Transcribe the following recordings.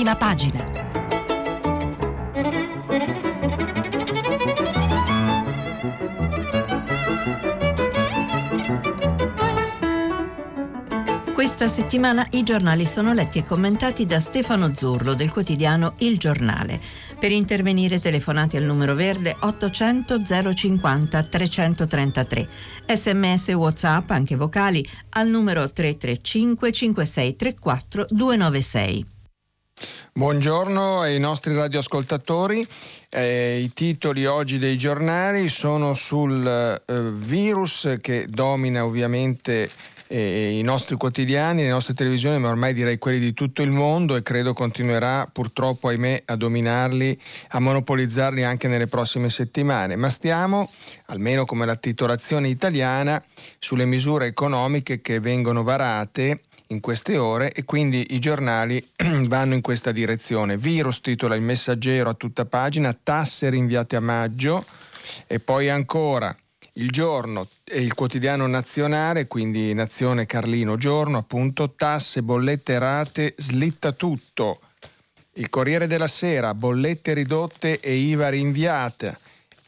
prima pagina. Questa settimana i giornali sono letti e commentati da Stefano Zurlo del quotidiano Il Giornale. Per intervenire telefonate al numero verde 800 050 333. Sms WhatsApp, anche vocali, al numero 335 5634 296. Buongiorno ai nostri radioascoltatori. Eh, I titoli oggi dei giornali sono sul eh, virus che domina ovviamente eh, i nostri quotidiani, le nostre televisioni, ma ormai direi quelli di tutto il mondo e credo continuerà purtroppo, ahimè, a dominarli, a monopolizzarli anche nelle prossime settimane. Ma stiamo, almeno come la titolazione italiana, sulle misure economiche che vengono varate in queste ore e quindi i giornali vanno in questa direzione. Virus titola il messaggero a tutta pagina, tasse rinviate a maggio e poi ancora il giorno e il quotidiano nazionale, quindi Nazione Carlino Giorno, appunto, tasse, bollette rate, slitta tutto. Il Corriere della Sera, bollette ridotte e IVA rinviata.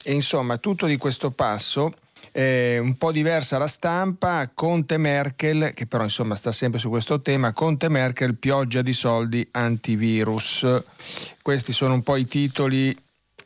E insomma, tutto di questo passo eh, un po' diversa la stampa, Conte Merkel, che però insomma sta sempre su questo tema, Conte Merkel, pioggia di soldi antivirus. Questi sono un po' i titoli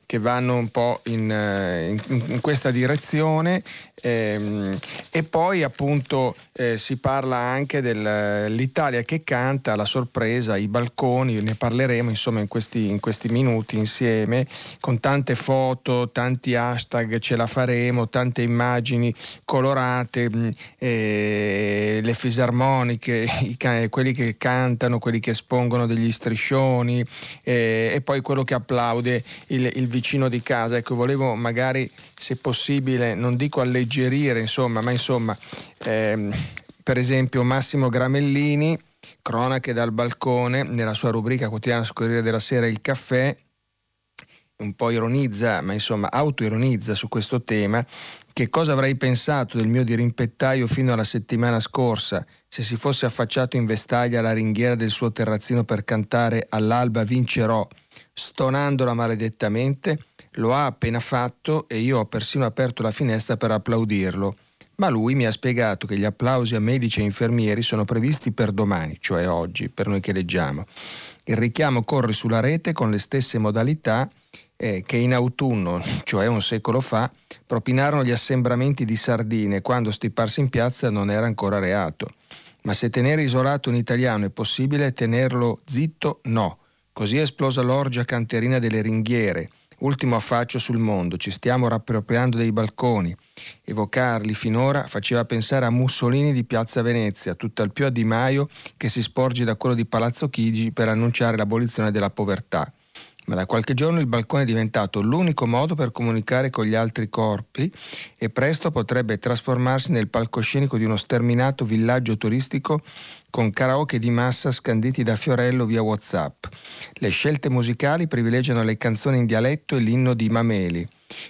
che vanno un po' in, eh, in, in questa direzione ehm, e poi appunto eh, si parla anche dell'Italia che canta, la sorpresa, i balconi, ne parleremo insomma in questi, in questi minuti insieme con tante foto, tanti hashtag, ce la faremo, tante immagini colorate, mm, eh, le fisarmoniche, i, quelli che cantano, quelli che espongono degli striscioni eh, e poi quello che applaude il, il vicino di casa. Ecco, volevo magari, se possibile, non dico alleggerire, insomma, ma insomma, ehm, per esempio Massimo Gramellini, cronache dal balcone, nella sua rubrica quotidiana su Corriere della Sera Il caffè, un po' ironizza, ma insomma autoironizza su questo tema, che cosa avrei pensato del mio dirimpettaio fino alla settimana scorsa se si fosse affacciato in vestaglia alla ringhiera del suo terrazzino per cantare all'alba vincerò stonandola maledettamente, lo ha appena fatto e io ho persino aperto la finestra per applaudirlo. Ma lui mi ha spiegato che gli applausi a medici e infermieri sono previsti per domani, cioè oggi, per noi che leggiamo. Il richiamo corre sulla rete con le stesse modalità eh, che in autunno, cioè un secolo fa, propinarono gli assembramenti di sardine quando stiparsi in piazza non era ancora reato. Ma se tenere isolato un italiano è possibile, tenerlo zitto no. Così è esplosa l'orgia canterina delle ringhiere, ultimo affaccio sul mondo, ci stiamo rappropriando dei balconi. Evocarli finora faceva pensare a Mussolini di Piazza Venezia, tutt'al più a Di Maio che si sporge da quello di Palazzo Chigi per annunciare l'abolizione della povertà ma da qualche giorno il balcone è diventato l'unico modo per comunicare con gli altri corpi e presto potrebbe trasformarsi nel palcoscenico di uno sterminato villaggio turistico con karaoke di massa scanditi da Fiorello via Whatsapp. Le scelte musicali privilegiano le canzoni in dialetto e l'inno di Mameli.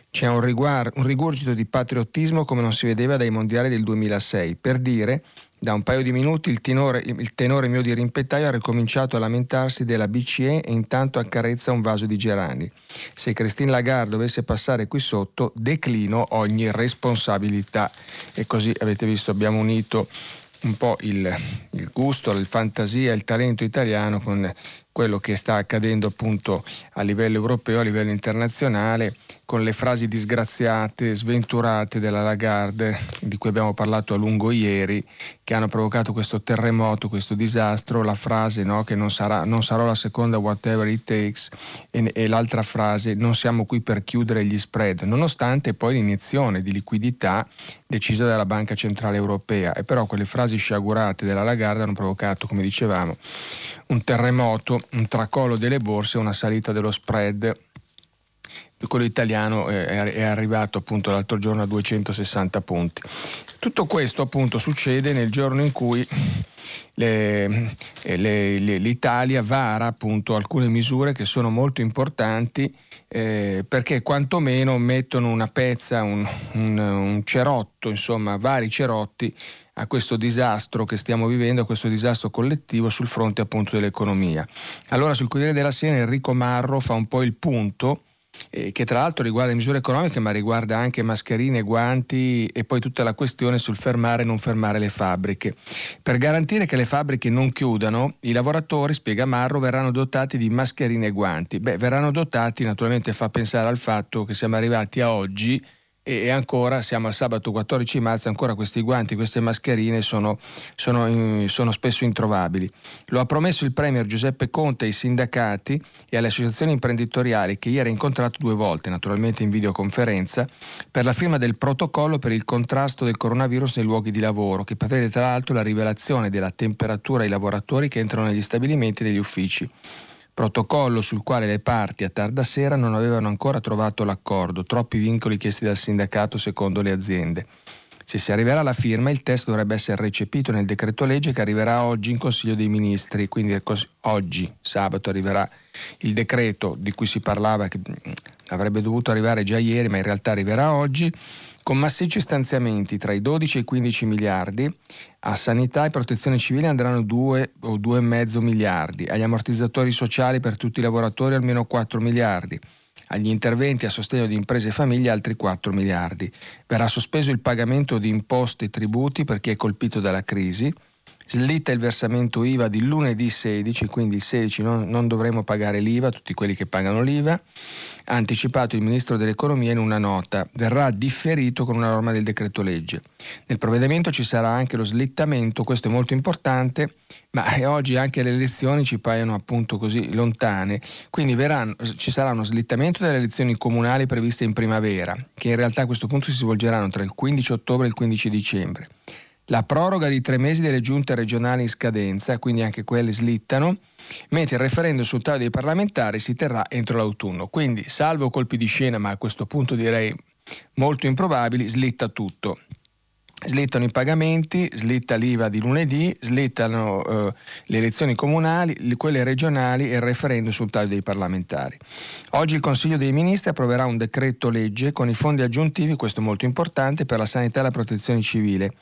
C'è un, riguar- un rigurgito di patriottismo come non si vedeva dai mondiali del 2006, per dire da un paio di minuti il tenore, il tenore mio di rimpettaio ha ricominciato a lamentarsi della BCE e intanto accarezza un vaso di gerani. Se Christine Lagarde dovesse passare qui sotto, declino ogni responsabilità. E così avete visto, abbiamo unito un po' il, il gusto, la fantasia, il talento italiano con quello che sta accadendo appunto a livello europeo, a livello internazionale, con le frasi disgraziate, sventurate della Lagarde, di cui abbiamo parlato a lungo ieri, che hanno provocato questo terremoto, questo disastro, la frase no, che non, sarà, non, sarò la seconda whatever it takes e, e l'altra frase non siamo qui per chiudere gli spread, nonostante poi l'iniezione di liquidità decisa dalla Banca Centrale Europea. E però quelle frasi sciagurate della Lagarde hanno provocato, come dicevamo, un terremoto, un tracollo delle borse, una salita dello spread. Quello italiano è arrivato appunto l'altro giorno a 260 punti. Tutto questo appunto succede nel giorno in cui le, le, le, l'Italia vara appunto alcune misure che sono molto importanti eh, perché quantomeno mettono una pezza, un, un, un cerotto, insomma vari cerotti a questo disastro che stiamo vivendo, a questo disastro collettivo sul fronte appunto dell'economia. Allora sul Corriere della Sera Enrico Marro fa un po' il punto eh, che tra l'altro riguarda le misure economiche ma riguarda anche mascherine, guanti e poi tutta la questione sul fermare e non fermare le fabbriche. Per garantire che le fabbriche non chiudano, i lavoratori, spiega Marro, verranno dotati di mascherine e guanti. Beh, verranno dotati, naturalmente fa pensare al fatto che siamo arrivati a oggi e ancora siamo al sabato 14 marzo, ancora questi guanti, queste mascherine sono, sono, sono, spesso introvabili. Lo ha promesso il Premier Giuseppe Conte ai sindacati e alle associazioni imprenditoriali che ieri ha incontrato due volte, naturalmente in videoconferenza, per la firma del protocollo per il contrasto del coronavirus nei luoghi di lavoro, che prevede tra l'altro la rivelazione della temperatura ai lavoratori che entrano negli stabilimenti e negli uffici protocollo sul quale le parti a tarda sera non avevano ancora trovato l'accordo, troppi vincoli chiesti dal sindacato secondo le aziende. Se si arriverà alla firma, il testo dovrebbe essere recepito nel decreto legge che arriverà oggi in Consiglio dei Ministri, quindi oggi, sabato, arriverà il decreto di cui si parlava che avrebbe dovuto arrivare già ieri, ma in realtà arriverà oggi con massicci stanziamenti tra i 12 e i 15 miliardi, a sanità e protezione civile andranno 2 o 2,5 miliardi, agli ammortizzatori sociali per tutti i lavoratori almeno 4 miliardi, agli interventi a sostegno di imprese e famiglie altri 4 miliardi. Verrà sospeso il pagamento di imposte e tributi per chi è colpito dalla crisi, slitta il versamento IVA di lunedì 16, quindi il 16 non, non dovremo pagare l'IVA, tutti quelli che pagano l'IVA, ha anticipato il Ministro dell'Economia in una nota, verrà differito con una norma del decreto legge. Nel provvedimento ci sarà anche lo slittamento, questo è molto importante, ma oggi anche le elezioni ci paiono appunto così lontane, quindi verranno, ci sarà uno slittamento delle elezioni comunali previste in primavera, che in realtà a questo punto si svolgeranno tra il 15 ottobre e il 15 dicembre la proroga di tre mesi delle giunte regionali in scadenza, quindi anche quelle slittano, mentre il referendum sul taglio dei parlamentari si terrà entro l'autunno. Quindi, salvo colpi di scena, ma a questo punto direi molto improbabili, slitta tutto slittano i pagamenti, slitta l'IVA di lunedì, slittano eh, le elezioni comunali, quelle regionali e il referendum sul taglio dei parlamentari. Oggi il Consiglio dei Ministri approverà un decreto legge con i fondi aggiuntivi, questo è molto importante, per la sanità e la protezione civile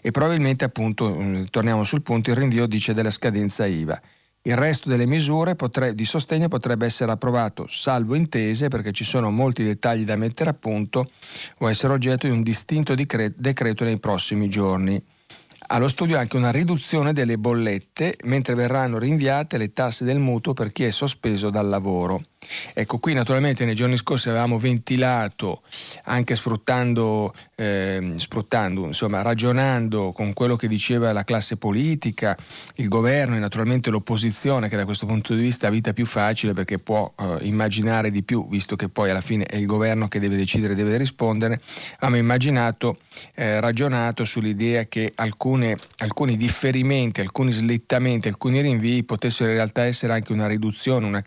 e probabilmente appunto, eh, torniamo sul punto, il rinvio dice della scadenza IVA. Il resto delle misure potre, di sostegno potrebbe essere approvato salvo intese perché ci sono molti dettagli da mettere a punto o essere oggetto di un distinto decreto nei prossimi giorni. Allo studio anche una riduzione delle bollette mentre verranno rinviate le tasse del mutuo per chi è sospeso dal lavoro. Ecco, qui naturalmente nei giorni scorsi avevamo ventilato, anche sfruttando, eh, sfruttando, insomma, ragionando con quello che diceva la classe politica, il governo e naturalmente l'opposizione, che da questo punto di vista ha vita più facile perché può eh, immaginare di più, visto che poi alla fine è il governo che deve decidere, deve rispondere. Abbiamo immaginato, eh, ragionato sull'idea che alcune, alcuni differimenti, alcuni slittamenti, alcuni rinvii potessero in realtà essere anche una riduzione, una,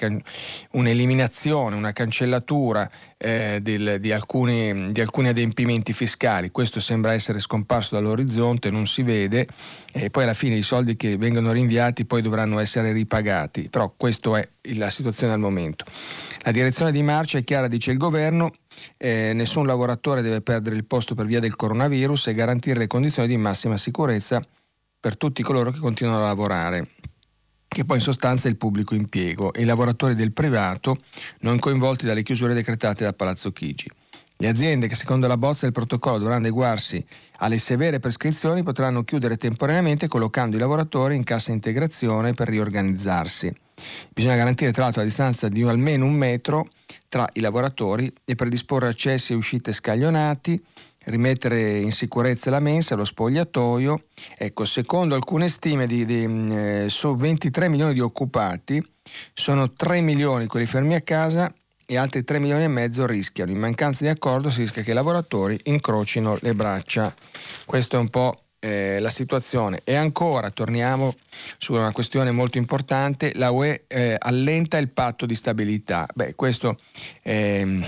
un'eliminazione un'eliminazione, una cancellatura eh, del, di, alcuni, di, alcuni, adempimenti fiscali. Questo sembra essere scomparso dall'orizzonte, non si vede e poi alla fine i soldi che vengono rinviati poi dovranno essere ripagati. Però questa è la situazione al momento. La direzione di marcia è chiara, dice il governo, eh, nessun lavoratore deve perdere il posto per via del coronavirus e garantire le condizioni di massima sicurezza per tutti coloro che continuano a lavorare che poi in sostanza è il pubblico impiego e i lavoratori del privato non coinvolti dalle chiusure decretate da Palazzo Chigi. Le aziende che secondo la bozza del protocollo dovranno adeguarsi alle severe prescrizioni potranno chiudere temporaneamente collocando i lavoratori in cassa integrazione per riorganizzarsi. Bisogna garantire tra l'altro la distanza di almeno un metro tra i lavoratori e predisporre accessi e uscite scaglionati, rimettere in sicurezza la mensa, lo spogliatoio. Ecco, secondo alcune stime di, di, eh, su 23 milioni di occupati, sono 3 milioni quelli fermi a casa e altri 3 milioni e mezzo rischiano. In mancanza di accordo si rischia che i lavoratori incrocino le braccia. Questo è un po' eh, la situazione. E ancora, torniamo su una questione molto importante, la UE eh, allenta il patto di stabilità. Beh, questo eh,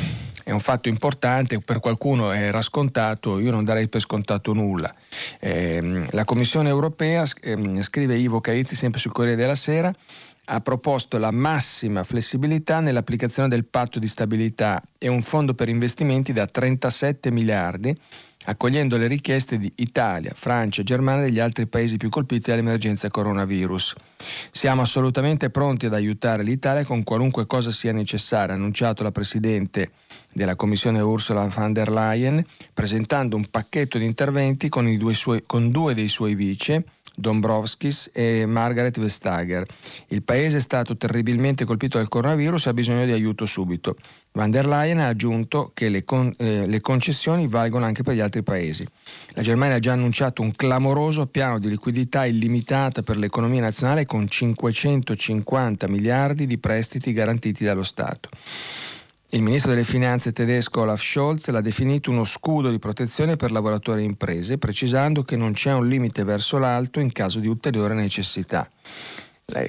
è un fatto importante, per qualcuno era scontato, io non darei per scontato nulla. Ehm, la Commissione europea, ehm, scrive Ivo Caizzi sempre sul Corriere della Sera, ha proposto la massima flessibilità nell'applicazione del patto di stabilità e un fondo per investimenti da 37 miliardi, accogliendo le richieste di Italia, Francia, Germania e degli altri paesi più colpiti dall'emergenza coronavirus. Siamo assolutamente pronti ad aiutare l'Italia con qualunque cosa sia necessaria, ha annunciato la Presidente della Commissione Ursula von der Leyen, presentando un pacchetto di interventi con, due, suoi, con due dei suoi vice, Dombrovskis e Margaret Vestager. Il paese è stato terribilmente colpito dal coronavirus e ha bisogno di aiuto subito. Van der Leyen ha aggiunto che le, con, eh, le, concessioni valgono anche per gli altri paesi. La Germania ha già annunciato un clamoroso piano di liquidità illimitata per l'economia nazionale con 550 miliardi di prestiti garantiti dallo Stato. Il ministro delle finanze tedesco Olaf Scholz l'ha definito uno scudo di protezione per lavoratori e imprese, precisando che non c'è un limite verso l'alto in caso di ulteriore necessità.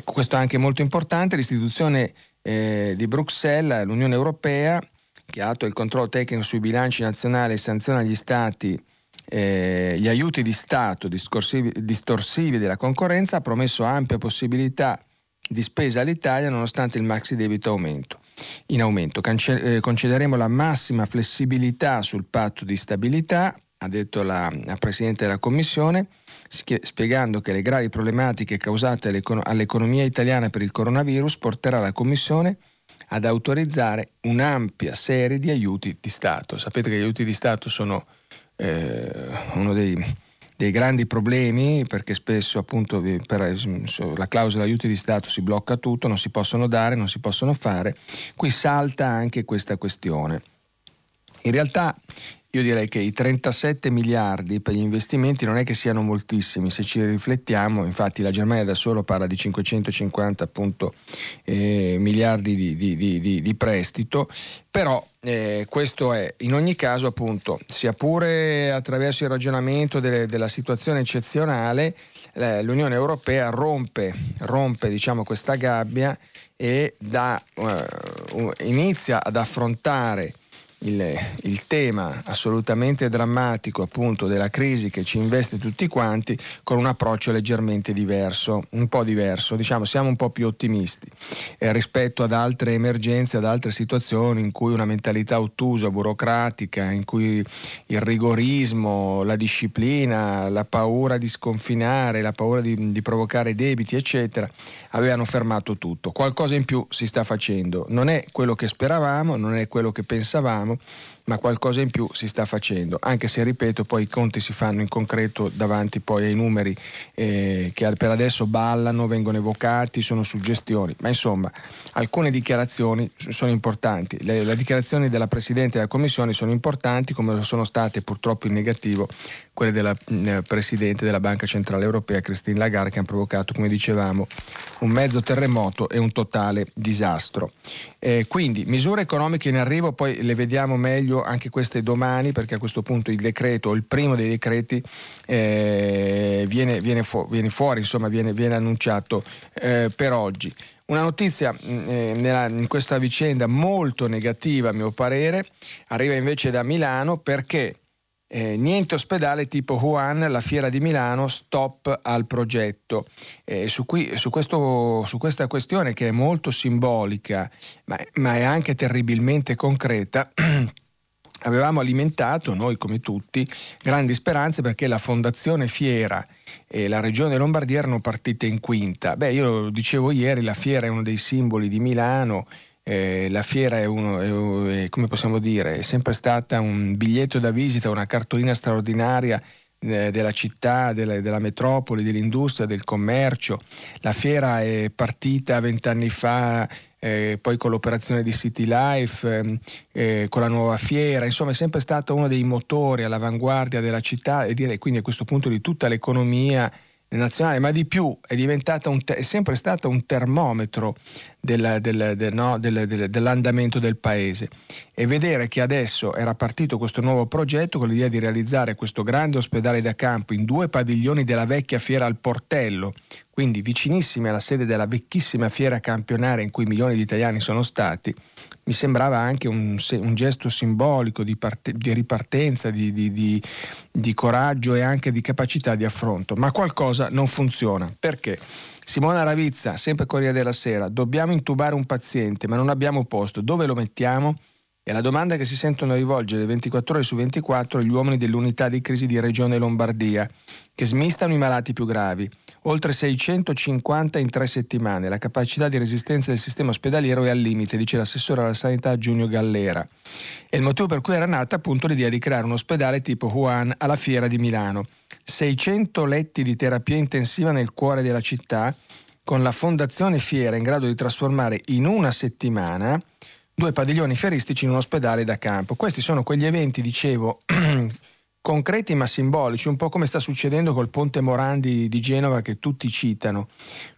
Questo è anche molto importante, l'istituzione eh, di Bruxelles, l'Unione Europea, che ha atto il controllo tecnico sui bilanci nazionali e sanziona gli Stati eh, gli aiuti di Stato distorsivi della concorrenza, ha promesso ampia possibilità di spesa all'Italia nonostante il maxi debito aumento in aumento. Cance- eh, concederemo la massima flessibilità sul patto di stabilità, ha detto la, la Presidente della Commissione, spiegando che le gravi problematiche causate all'economia italiana per il coronavirus porterà la Commissione ad autorizzare un'ampia serie di aiuti di Stato. Sapete che gli aiuti di Stato sono eh, uno dei dei grandi problemi perché spesso appunto per la clausola aiuti di Stato si blocca tutto, non si possono dare, non si possono fare. Qui salta anche questa questione. In realtà io direi che i 37 miliardi per gli investimenti non è che siano moltissimi, se ci riflettiamo, infatti la Germania da solo parla di 550 appunto, eh, miliardi di, di, di, di, prestito, però eh, questo è in ogni caso appunto, sia pure attraverso il ragionamento delle, della situazione eccezionale, eh, l'Unione Europea rompe, rompe diciamo, questa gabbia e da, uh, inizia ad affrontare il, il, tema assolutamente drammatico appunto della crisi che ci investe tutti quanti con un approccio leggermente diverso, un po' diverso, diciamo siamo un po' più ottimisti eh, rispetto ad altre emergenze, ad altre situazioni in cui una mentalità ottusa, burocratica, in cui il rigorismo, la disciplina, la paura di sconfinare, la paura di, di provocare debiti eccetera avevano fermato tutto. Qualcosa in più si sta facendo, non è quello che speravamo, non è quello che pensavamo, carrément. Ma qualcosa in più si sta facendo, anche se ripeto poi i conti si fanno in concreto davanti poi ai numeri eh, che per adesso ballano, vengono evocati, sono suggestioni, ma insomma alcune dichiarazioni sono importanti, le, le dichiarazioni della Presidente della Commissione sono importanti come sono state purtroppo in negativo quelle della eh, Presidente della Banca Centrale Europea Christine Lagarde che hanno provocato come dicevamo un mezzo terremoto e un totale disastro. Eh, quindi misure economiche in arrivo, poi le vediamo meglio anche queste domani perché a questo punto il decreto, il primo dei decreti eh, viene, viene, fu- viene, fuori, insomma viene, viene annunciato eh, per oggi. Una notizia mm, eh, nella, in questa vicenda molto negativa a mio parere arriva invece da Milano perché eh, niente ospedale tipo Wuhan, la fiera di Milano, stop al progetto. Eh, su, qui, su, questo, su, questa questione che è molto simbolica, ma, ma è anche terribilmente concreta, avevamo alimentato, noi come tutti, grandi speranze perché la Fondazione Fiera e la Regione Lombardia erano partite in quinta. Beh, io dicevo ieri, la fiera è uno dei simboli di Milano eh, la fiera è, uno, è, come possiamo dire, è sempre stata un biglietto da visita, una cartolina straordinaria eh, della città, della, della, metropoli, dell'industria, del commercio. La fiera è partita vent'anni fa, eh, poi con l'operazione di City Life, ehm, eh, con la nuova fiera, insomma è sempre stata uno dei motori all'avanguardia della città e direi quindi a questo punto di tutta l'economia nazionale, ma di più è, te- è sempre stata un termometro del, del, del, no, dell'andamento del paese. E vedere che adesso era partito questo nuovo progetto con l'idea di realizzare questo grande ospedale da campo in due padiglioni della vecchia fiera al Portello, quindi vicinissimi alla sede della vecchissima fiera campionaria in cui milioni di italiani sono stati, mi sembrava anche un, un gesto simbolico di, parte, di ripartenza, di, di, di coraggio e anche di capacità di affronto, ma qualcosa non funziona. Perché? Simona Ravizza, sempre Corriere della Sera, dobbiamo intubare un paziente ma non abbiamo posto, dove lo mettiamo? È la domanda che si sentono rivolgere 24 ore su 24 gli uomini dell'unità di crisi di Regione Lombardia, che smistano i malati più gravi. Oltre 650 in tre settimane. La capacità di resistenza del sistema ospedaliero è al limite, dice l'assessore alla sanità Giugno Gallera. È il motivo per cui era nata appunto l'idea di creare un ospedale tipo Wuhan alla Fiera di Milano. 600 letti di terapia intensiva nel cuore della città, con la Fondazione Fiera in grado di trasformare in una settimana due padiglioni fieristici in un ospedale da campo. Questi sono quegli eventi, dicevo, concreti ma simbolici, un po' come sta succedendo col ponte Morandi di Genova che tutti citano.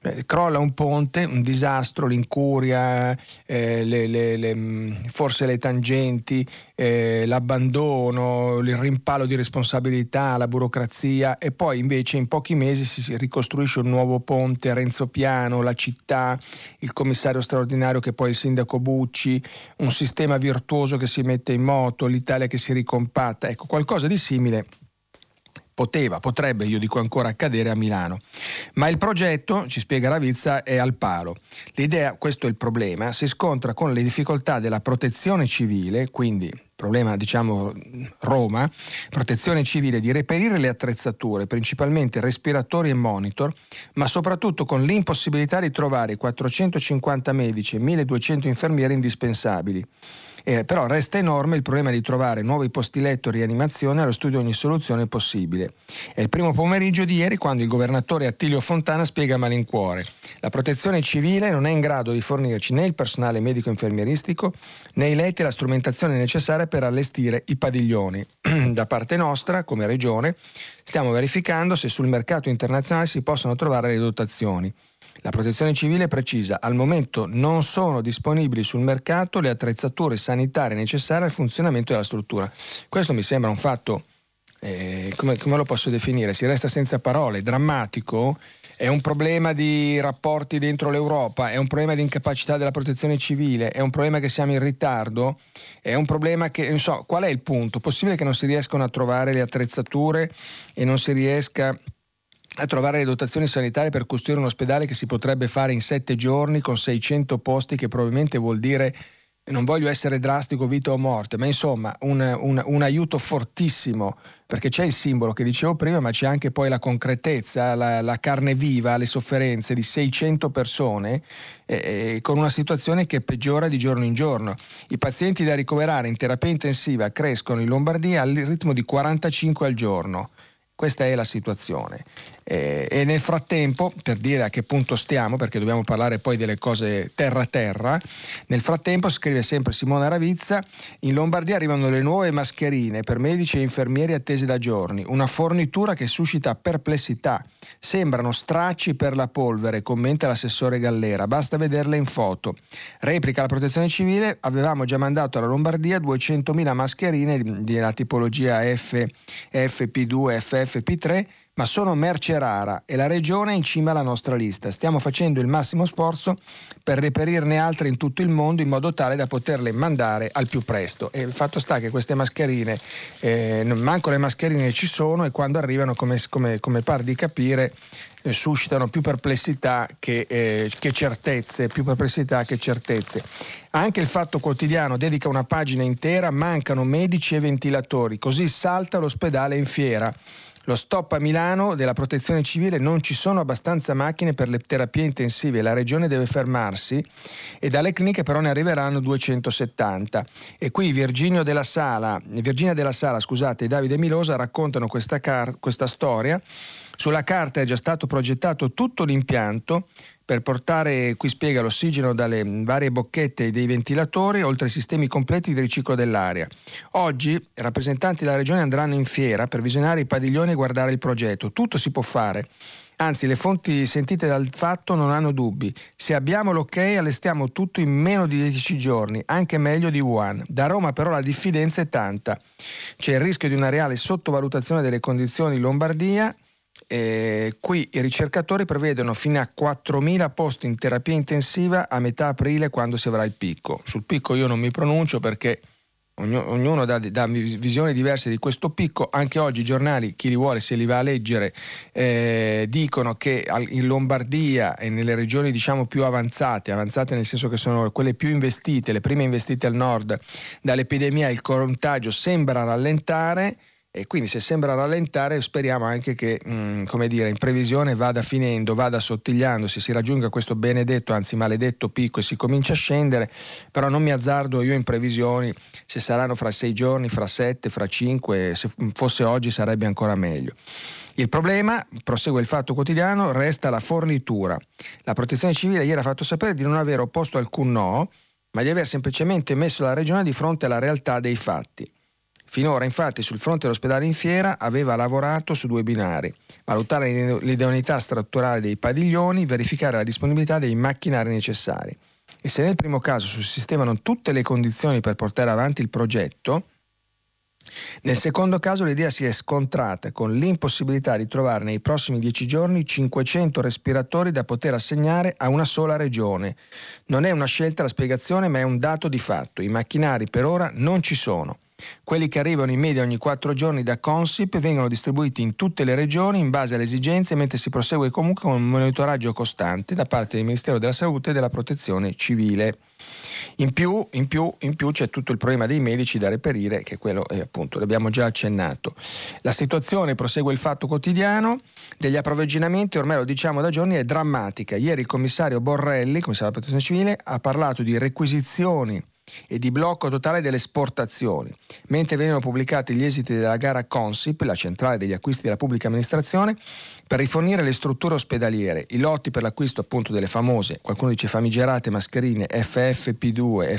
Eh, crolla un ponte, un disastro, l'incuria, eh, le, le, le, mm, forse le tangenti, eh, l'abbandono, il rimpallo di responsabilità, la burocrazia e poi invece in pochi mesi si ricostruisce un nuovo ponte, Renzo Piano, la città, il commissario straordinario che poi è il sindaco Bucci, un sistema virtuoso che si mette in moto, l'Italia che si ricompatta, ecco qualcosa di simile poteva, potrebbe, io dico ancora, accadere a Milano. Ma il progetto, ci spiega Ravizza, è al palo. L'idea, questo è il problema, si scontra con le difficoltà della protezione civile, quindi problema diciamo Roma, protezione civile di reperire le attrezzature, principalmente respiratori e monitor, ma soprattutto con l'impossibilità di trovare 450 medici e 1200 infermieri indispensabili. Eh, però resta enorme il problema di trovare nuovi posti letto e rianimazione allo studio ogni soluzione possibile. È il primo pomeriggio di ieri quando il governatore Attilio Fontana spiega a malincuore. La protezione civile non è in grado di fornirci né il personale medico-infermieristico né i letti e la strumentazione necessaria per allestire i padiglioni. da parte nostra, come regione, stiamo verificando se sul mercato internazionale si possono trovare le dotazioni. La protezione civile precisa, al momento non sono disponibili sul mercato le attrezzature sanitarie necessarie al funzionamento della struttura. Questo mi sembra un fatto, eh, come, come, lo posso definire? Si resta senza parole, drammatico. È un problema di rapporti dentro l'Europa, è un problema di incapacità della protezione civile, è un problema che siamo in ritardo, è un problema che, non so, qual è il punto? Possibile che non si riescano a trovare le attrezzature e non si riesca a trovare le dotazioni sanitarie per costruire un ospedale che si potrebbe fare in sette giorni con 600 posti, che probabilmente vuol dire, non voglio essere drastico, vita o morte, ma insomma un, un, un aiuto fortissimo, perché c'è il simbolo che dicevo prima, ma c'è anche poi la concretezza, la, la carne viva, le sofferenze di 600 persone, eh, eh, con una situazione che peggiora di giorno in giorno. I pazienti da ricoverare in terapia intensiva crescono in Lombardia al ritmo di 45 al giorno. Questa è la situazione. Eh, e nel frattempo, per dire a che punto stiamo, perché dobbiamo parlare poi delle cose terra terra, nel frattempo, scrive sempre Simona Ravizza, in Lombardia arrivano le nuove mascherine per medici e infermieri attese da giorni, una fornitura che suscita perplessità. Sembrano stracci per la polvere, commenta l'assessore Gallera, basta vederle in foto. Replica la protezione civile, avevamo già mandato alla Lombardia 200.000 mascherine della tipologia F, FP2, FFP3 ma sono merce rara e la regione è in cima alla nostra lista. Stiamo facendo il massimo sforzo per reperirne altre in tutto il mondo in modo tale da poterle mandare al più presto. E il fatto sta che queste mascherine, eh, manco le mascherine ci sono e quando arrivano, come, come, come par di capire, eh, suscitano più perplessità che, eh, che, certezze, più perplessità che certezze. Anche il Fatto Quotidiano dedica una pagina intera, mancano medici e ventilatori, così salta l'ospedale in fiera. Lo stop a Milano della protezione civile non ci sono abbastanza macchine per le terapie intensive, la regione deve fermarsi e dalle cliniche però ne arriveranno 270. E qui Virginio della Sala, Virginia della Sala scusate, e Davide Milosa raccontano questa, car- questa storia. Sulla carta è già stato progettato tutto l'impianto per portare, qui spiega, l'ossigeno dalle varie bocchette dei ventilatori, oltre ai sistemi completi di riciclo dell'aria. Oggi i rappresentanti della regione andranno in fiera per visionare i padiglioni e guardare il progetto. Tutto si può fare. Anzi, le fonti sentite dal fatto non hanno dubbi. Se abbiamo l'ok, allestiamo tutto in meno di 10 giorni, anche meglio di Wuhan. Da Roma però la diffidenza è tanta. C'è il rischio di una reale sottovalutazione delle condizioni in Lombardia eh, qui i ricercatori prevedono fino a 4.000 posti in terapia intensiva a metà aprile quando si avrà il picco. Sul picco io non mi pronuncio perché ognuno dà, dà, visioni diverse di questo picco, anche oggi i giornali, chi li vuole se li va a leggere, eh, dicono che in Lombardia e nelle regioni diciamo più avanzate, avanzate nel senso che sono quelle più investite, le prime investite al nord dall'epidemia, il contagio sembra rallentare e quindi se sembra rallentare speriamo anche che mh, mm, come dire, in previsione vada finendo, vada assottigliandosi, si raggiunga questo benedetto, anzi maledetto picco e si comincia a scendere, però non mi azzardo io in previsioni se saranno fra sei giorni, fra sette, fra cinque, se fosse oggi sarebbe ancora meglio. Il problema, prosegue il fatto quotidiano, resta la fornitura. La protezione civile ieri ha fatto sapere di non aver opposto alcun no, ma di aver semplicemente messo la regione di fronte alla realtà dei fatti. Finora infatti sul fronte dell'ospedale in fiera aveva lavorato su due binari, valutare l'idoneità strutturale dei padiglioni, verificare la disponibilità dei macchinari necessari. E se nel primo caso sussistevano tutte le condizioni per portare avanti il progetto, nel secondo caso l'idea si è scontrata con l'impossibilità di trovare nei prossimi dieci giorni 500 respiratori da poter assegnare a una sola regione. Non è una scelta la spiegazione, ma è un dato di fatto. I macchinari per ora non ci sono. Quelli che arrivano in media ogni quattro giorni da Consip vengono distribuiti in tutte le regioni in base alle esigenze, mentre si prosegue comunque con un monitoraggio costante da parte del Ministero della Salute e della Protezione Civile. In più, in, più, in più, c'è tutto il problema dei medici da reperire, che quello eh, appunto l'abbiamo già accennato. La situazione, prosegue il fatto quotidiano, degli approvvigionamenti, ormai lo diciamo da giorni, è drammatica. Ieri il commissario Borrelli, commissario della protezione civile, ha parlato di requisizioni e di blocco totale delle esportazioni. Mentre venivano pubblicati gli esiti della gara Consip, la centrale degli acquisti della pubblica amministrazione, per rifornire le strutture ospedaliere, i lotti per l'acquisto appunto delle famose, qualcuno dice famigerate mascherine FFP2,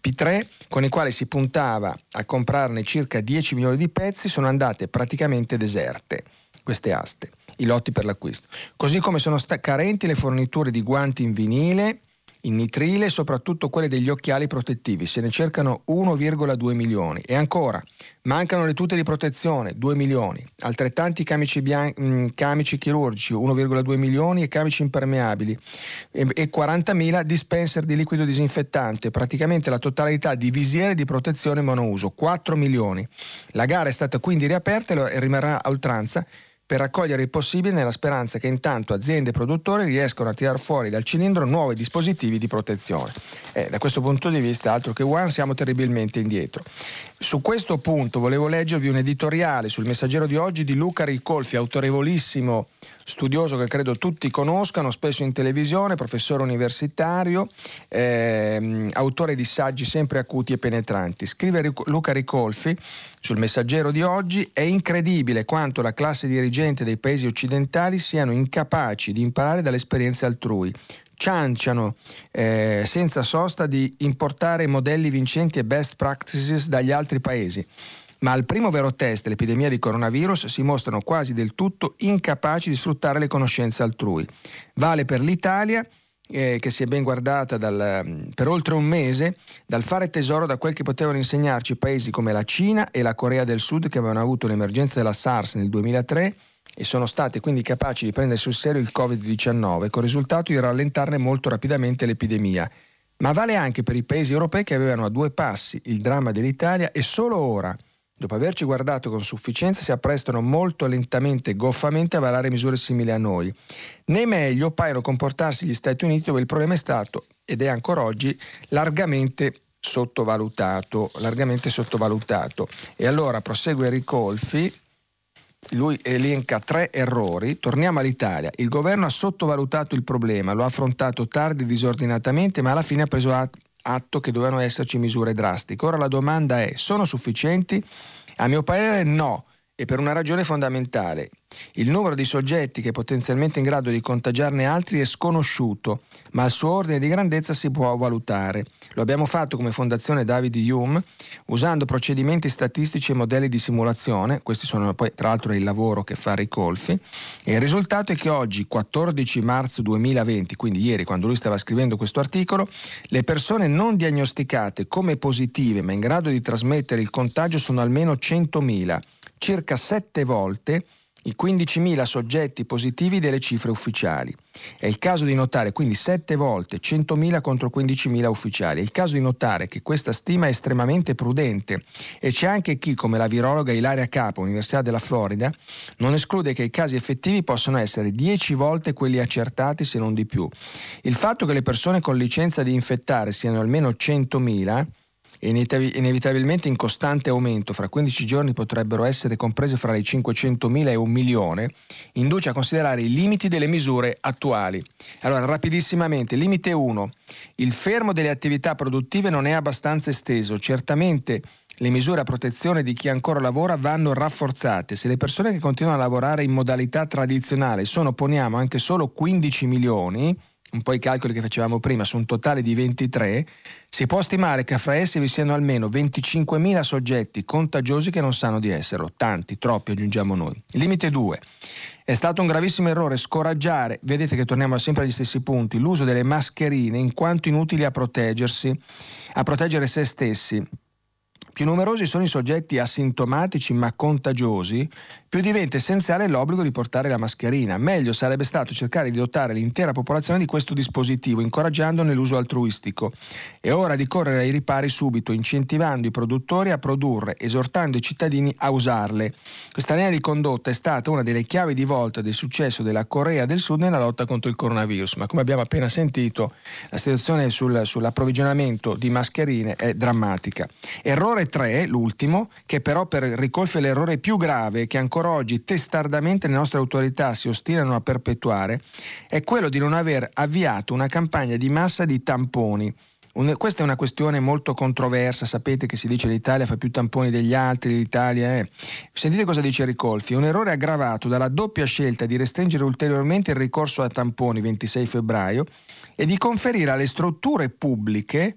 FFP3, con i quali si puntava a comprarne circa 10 milioni di pezzi, sono andate praticamente deserte queste aste, i lotti per l'acquisto. Così come sono sta- carenti le forniture di guanti in vinile, in nitrile soprattutto quelle degli occhiali protettivi, se ne cercano 1,2 milioni. E ancora, mancano le tute di protezione, 2 milioni, altrettanti camici, bian- mm, camici chirurgici, 1,2 milioni e camici impermeabili e, e 40.000 dispenser di liquido disinfettante, praticamente la totalità di visiere di protezione monouso, 4 milioni. La gara è stata quindi riaperta e rimarrà a oltranza per raccogliere il possibile nella speranza che intanto aziende e produttori riescano a tirar fuori dal cilindro nuovi dispositivi di protezione. Eh, da questo punto di vista, altro che one, siamo terribilmente indietro. Su questo punto volevo leggervi un editoriale sul messaggero di oggi di Luca Ricolfi, autorevolissimo studioso che credo tutti conoscano, spesso in televisione, professore universitario, ehm, autore di saggi sempre acuti e penetranti. Scrive Luca Ricolfi sul messaggero di oggi, è incredibile quanto la classe dirigente dei paesi occidentali siano incapaci di imparare dalle esperienze altrui, cianciano eh, senza sosta di importare modelli vincenti e best practices dagli altri paesi ma al primo vero test dell'epidemia di coronavirus si mostrano quasi del tutto incapaci di sfruttare le conoscenze altrui. Vale per l'Italia eh, che si è ben guardata dal, per oltre un mese dal fare tesoro da quel che potevano insegnarci paesi come la Cina e la Corea del Sud che avevano avuto l'emergenza della SARS nel 2003 e sono state quindi capaci di prendere sul serio il Covid-19 con il risultato di rallentarne molto rapidamente l'epidemia. Ma vale anche per i paesi europei che avevano a due passi il dramma dell'Italia e solo ora, dopo averci guardato con sufficienza, si apprestano molto lentamente e goffamente a varare misure simili a noi. Né meglio paiono comportarsi gli Stati Uniti dove il problema è stato, ed è ancora oggi, largamente sottovalutato, largamente sottovalutato. E allora prosegue Ricolfi, lui elenca tre errori. Torniamo all'Italia. Il governo ha sottovalutato il problema, lo ha affrontato tardi e disordinatamente, ma alla fine ha preso atto che dovevano esserci misure drastiche. Ora la domanda è, sono sufficienti? A mio parere no, e per una ragione fondamentale. Il numero di soggetti che è potenzialmente in grado di contagiarne altri è sconosciuto, ma il suo ordine di grandezza si può valutare. Lo abbiamo fatto come Fondazione David Hume, usando procedimenti statistici e modelli di simulazione, questi sono poi tra l'altro il lavoro che fa Ricolfi, e il risultato è che oggi, 14 marzo 2020, quindi ieri quando lui stava scrivendo questo articolo, le persone non diagnosticate come positive ma in grado di trasmettere il contagio sono almeno 100.000, circa 7 volte i 15.000 soggetti positivi delle cifre ufficiali. È il caso di notare quindi 7 volte 100.000 contro 15.000 ufficiali. È il caso di notare che questa stima è estremamente prudente e c'è anche chi, come la virologa Ilaria Capo, Università della Florida, non esclude che i casi effettivi possano essere 10 volte quelli accertati se non di più. Il fatto che le persone con licenza di infettare siano almeno 100.000 inevitabilmente in costante aumento, fra 15 giorni potrebbero essere comprese fra i 500.000 e un milione, induce a considerare i limiti delle misure attuali. Allora, rapidissimamente, limite 1. Il fermo delle attività produttive non è abbastanza esteso, certamente le misure a protezione di chi ancora lavora vanno rafforzate. Se le persone che continuano a lavorare in modalità tradizionale sono, poniamo, anche solo 15 milioni, un po' i calcoli che facevamo prima, su un totale di 23, si può stimare che fra essi vi siano almeno 25.000 soggetti contagiosi che non sanno di esserlo, tanti, troppi aggiungiamo noi. Limite 2. È stato un gravissimo errore scoraggiare, vedete che torniamo sempre agli stessi punti, l'uso delle mascherine in quanto inutili a proteggersi, a proteggere se stessi. Più numerosi sono i soggetti asintomatici ma contagiosi, più diventa essenziale l'obbligo di portare la mascherina. Meglio sarebbe stato cercare di dotare l'intera popolazione di questo dispositivo, incoraggiandone l'uso altruistico. È ora di correre ai ripari subito, incentivando i produttori a produrre, esortando i cittadini a usarle. Questa linea di condotta è stata una delle chiavi di volta del successo della Corea del Sud nella lotta contro il coronavirus, ma come abbiamo appena sentito la situazione sul, sull'approvvigionamento di mascherine è drammatica. Errore 3, l'ultimo, che però per Ricolfi è l'errore più grave che ancora ancora oggi testardamente le nostre autorità si ostinano a perpetuare è quello di non aver avviato una campagna di massa di tamponi. Un, questa è una questione molto controversa, sapete che si dice che l'Italia fa più tamponi degli altri, l'Italia è... Sentite cosa dice Ricolfi, un errore aggravato dalla doppia scelta di restringere ulteriormente il ricorso a tamponi 26 febbraio e di conferire alle strutture pubbliche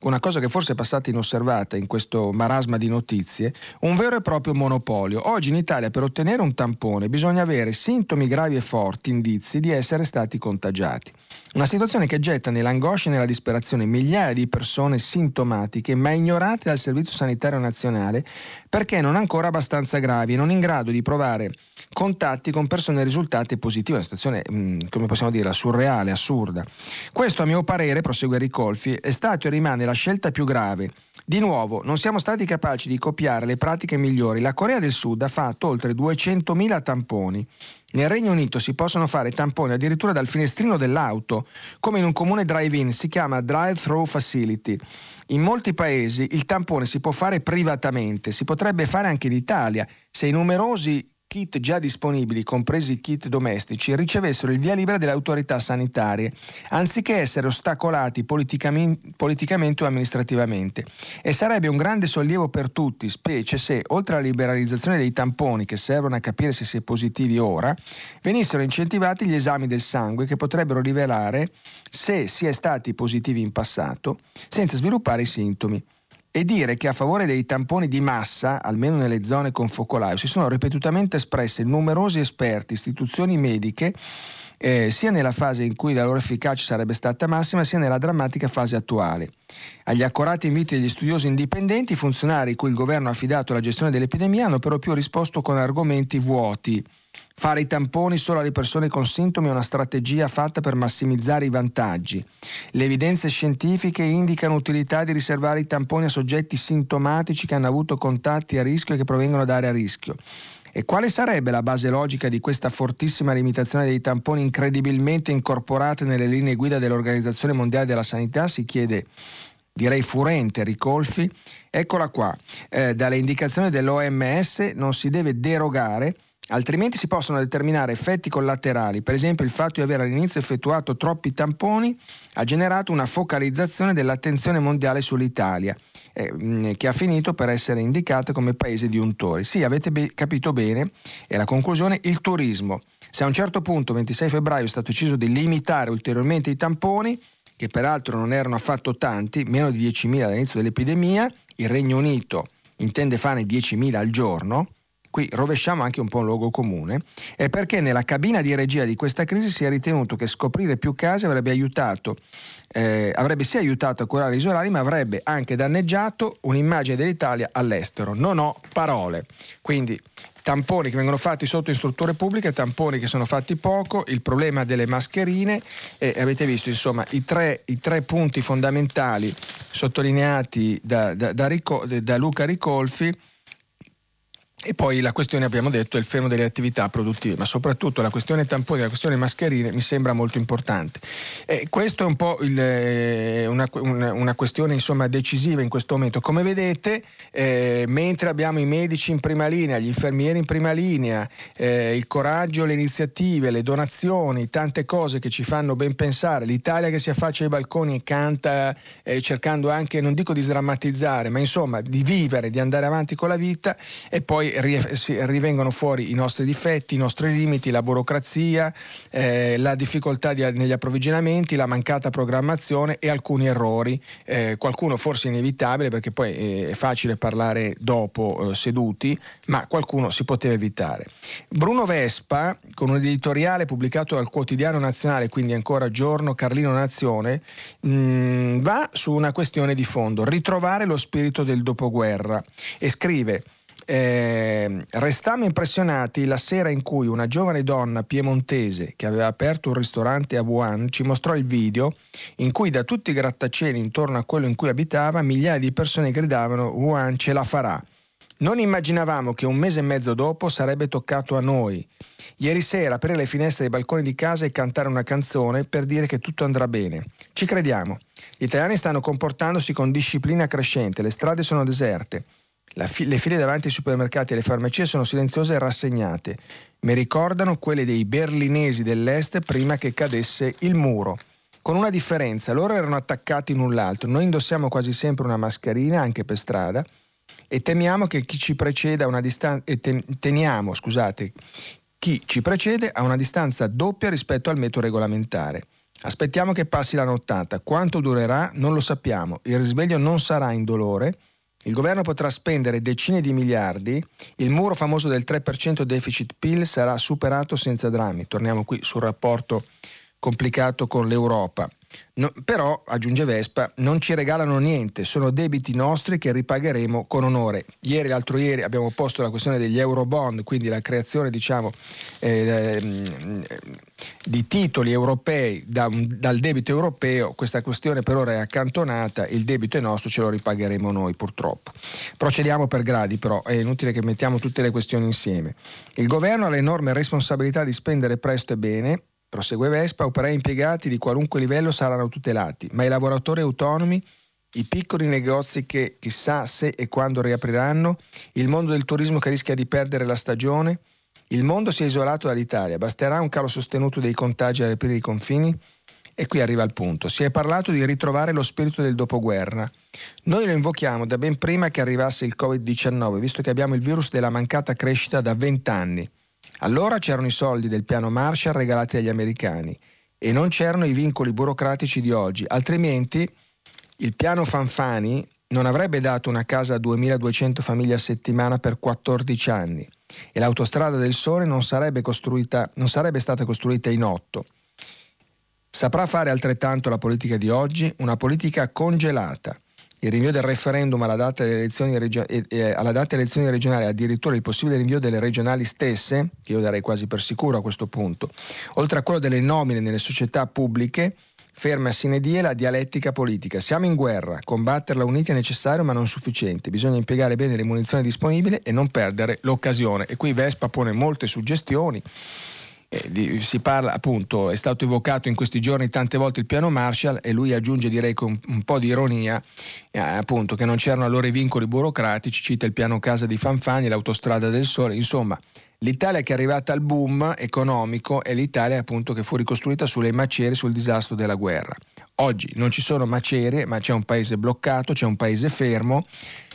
una cosa che forse è passata inosservata in questo marasma di notizie, un vero e proprio monopolio. Oggi in Italia per ottenere un tampone bisogna avere sintomi gravi e forti, indizi di essere stati contagiati. Una situazione che getta nell'angoscia e nella disperazione migliaia di persone sintomatiche ma ignorate dal Servizio Sanitario Nazionale perché non ancora abbastanza gravi e non in grado di provare contatti con persone risultate positive, una situazione, mm, come possiamo dire, surreale, assurda. Questo, a mio parere, prosegue Ricolfi, è stato e rimane la scelta più grave. Di nuovo, non siamo stati capaci di copiare le pratiche migliori. La Corea del Sud ha fatto oltre 200.000 tamponi. Nel Regno Unito si possono fare tamponi addirittura dal finestrino dell'auto, come in un comune drive-in, si chiama Drive-Through Facility. In molti paesi il tampone si può fare privatamente, si potrebbe fare anche in Italia, se i numerosi kit già disponibili, compresi i kit domestici, ricevessero il via libera delle autorità sanitarie, anziché essere ostacolati politicamente, o amministrativamente. E sarebbe un grande sollievo per tutti, specie se, oltre alla liberalizzazione dei tamponi che servono a capire se si è positivi ora, venissero incentivati gli esami del sangue che potrebbero rivelare se si è stati positivi in passato, senza sviluppare i sintomi e dire che a favore dei tamponi di massa, almeno nelle zone con focolaio, si sono ripetutamente espresse numerosi esperti, istituzioni mediche, eh, sia nella fase in cui la loro efficacia sarebbe stata massima, sia nella drammatica fase attuale. Agli accorati inviti degli studiosi indipendenti, i funzionari cui il governo ha affidato la gestione dell'epidemia hanno però più risposto con argomenti vuoti. Fare i tamponi solo alle persone con sintomi è una strategia fatta per massimizzare i vantaggi. Le evidenze scientifiche indicano utilità di riservare i tamponi a soggetti sintomatici che hanno avuto contatti a rischio e che provengono da aree a rischio. E quale sarebbe la base logica di questa fortissima limitazione dei tamponi incredibilmente incorporate nelle linee guida dell'Organizzazione Mondiale della Sanità? Si chiede, direi furente, Ricolfi. Eccola qua, eh, dalle indicazioni dell'OMS non si deve derogare altrimenti si possono determinare effetti collaterali. Per esempio il fatto di aver all'inizio effettuato troppi tamponi ha generato una focalizzazione dell'attenzione mondiale sull'Italia, eh, che ha finito per essere indicata come paese di untori. Sì, avete be- capito bene, e la conclusione, il turismo. Se a un certo punto, 26 febbraio, è stato deciso di limitare ulteriormente i tamponi, che peraltro non erano affatto tanti, meno di 10.000 dall'inizio dell'epidemia, il Regno Unito intende fare 10.000 al giorno, qui rovesciamo anche un po' un luogo comune, è perché nella cabina di regia di questa crisi si è ritenuto che scoprire più case avrebbe aiutato, eh, avrebbe sì aiutato a curare i isolari, ma avrebbe anche danneggiato un'immagine dell'Italia all'estero. Non ho parole. Quindi tamponi che vengono fatti sotto in strutture pubbliche, tamponi che sono fatti poco, il problema delle mascherine e avete visto insomma i tre, i tre punti fondamentali sottolineati da, da, da, Rico, da Luca Ricolfi e poi la questione, abbiamo detto, è il fermo delle attività produttive, ma soprattutto la questione tamponi, la questione mascherine mi sembra molto importante. E questo è un po' il, eh, una, una, questione insomma, decisiva in questo momento. Come vedete, eh, mentre abbiamo i medici in prima linea, gli infermieri in prima linea, eh, il coraggio, le iniziative, le donazioni, tante cose che ci fanno ben pensare, l'Italia che si affaccia ai balconi e canta eh, cercando anche, non dico di sdrammatizzare, ma insomma di vivere, di andare avanti con la vita e poi rivengono fuori i nostri difetti, i nostri limiti, la burocrazia, eh, la difficoltà di, negli approvvigionamenti, la mancata programmazione e alcuni errori, eh, qualcuno forse inevitabile perché poi eh, è facile parlare dopo eh, seduti, ma qualcuno si poteva evitare. Bruno Vespa, con un editoriale pubblicato dal quotidiano nazionale, quindi ancora giorno Carlino Nazione, mh, mm, va su una questione di fondo, ritrovare lo spirito del dopoguerra e scrive eh, restammo impressionati la sera in cui una giovane donna piemontese che aveva aperto un ristorante a Wuhan ci mostrò il video in cui da tutti i grattacieli intorno a quello in cui abitava migliaia di persone gridavano Wuhan ce la farà. Non immaginavamo che un mese e mezzo dopo sarebbe toccato a noi. Ieri sera aprire le finestre dei balconi di casa e cantare una canzone per dire che tutto andrà bene. Ci crediamo. Gli italiani stanno comportandosi con disciplina crescente, le strade sono deserte. Fi- le file davanti ai supermercati e alle farmacie sono silenziose e rassegnate. Mi ricordano quelle dei berlinesi dell'est prima che cadesse il muro. Con una differenza, loro erano attaccati l'un l'altro. Noi indossiamo quasi sempre una mascherina, anche per strada, e temiamo che chi ci preceda a una distanza. te- teniamo, scusate, chi ci precede a una distanza doppia rispetto al metodo regolamentare. Aspettiamo che passi la nottata. Quanto durerà non lo sappiamo. Il risveglio non sarà indolore il governo potrà spendere decine di miliardi, il muro famoso del 3% deficit PIL sarà superato senza drammi. Torniamo qui sul rapporto complicato con l'Europa. No, però, aggiunge Vespa, non ci regalano niente, sono debiti nostri che ripagheremo con onore. Ieri, l'altro ieri, abbiamo posto la questione degli Eurobond, quindi la creazione diciamo, eh, di titoli europei da dal debito europeo. Questa questione per ora è accantonata, il debito è nostro, ce lo ripagheremo noi purtroppo. Procediamo per gradi, però è inutile che mettiamo tutte le questioni insieme. Il governo ha l'enorme responsabilità di spendere presto e bene Prosegue Vespa, operai impiegati di qualunque livello saranno tutelati, ma i lavoratori autonomi, i piccoli negozi che chissà se e quando riapriranno, il mondo del turismo che rischia di perdere la stagione, il mondo si è isolato dall'Italia, basterà un calo sostenuto dei contagi a riaprire i confini? E qui arriva il punto. Si è parlato di ritrovare lo spirito del dopoguerra. Noi lo invochiamo da ben prima che arrivasse il Covid-19, visto che abbiamo il virus della mancata crescita da vent'anni. Allora c'erano i soldi del piano Marshall regalati agli americani e non c'erano i vincoli burocratici di oggi, altrimenti il piano Fanfani non avrebbe dato una casa a 2200 famiglie a settimana per 14 anni e l'autostrada del sole non sarebbe, non sarebbe stata costruita in otto. Saprà fare altrettanto la politica di oggi, una politica congelata il rinvio del referendum alla data delle elezioni, regio- eh, alla data elezioni regionali, addirittura il possibile rinvio delle regionali stesse, che io darei quasi per sicuro a questo punto, oltre a quello delle nomine nelle società pubbliche, ferma sine die la dialettica politica. Siamo in guerra, combatterla uniti è necessario ma non sufficiente, bisogna impiegare bene le munizioni disponibili e non perdere l'occasione. E qui Vespa pone molte suggestioni eh, si parla appunto, è stato evocato in questi giorni tante volte il piano Marshall e lui aggiunge direi con un po' di ironia eh, appunto che non c'erano allora i vincoli burocratici, cita il piano casa di Fanfani, l'autostrada del sole, insomma l'Italia che è arrivata al boom economico è l'Italia appunto che fu ricostruita sulle macerie, sul disastro della guerra. Oggi non ci sono macerie ma c'è un paese bloccato, c'è un paese fermo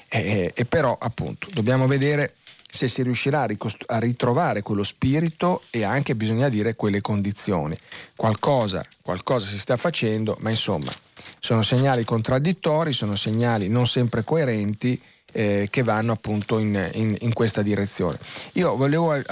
eh, e però appunto dobbiamo vedere se si riuscirà a, ricost- a, ritrovare quello spirito e anche bisogna dire quelle condizioni. Qualcosa, qualcosa si sta facendo, ma insomma sono segnali contraddittori, sono segnali non sempre coerenti eh, che vanno appunto in, in, in, questa direzione. Io volevo eh,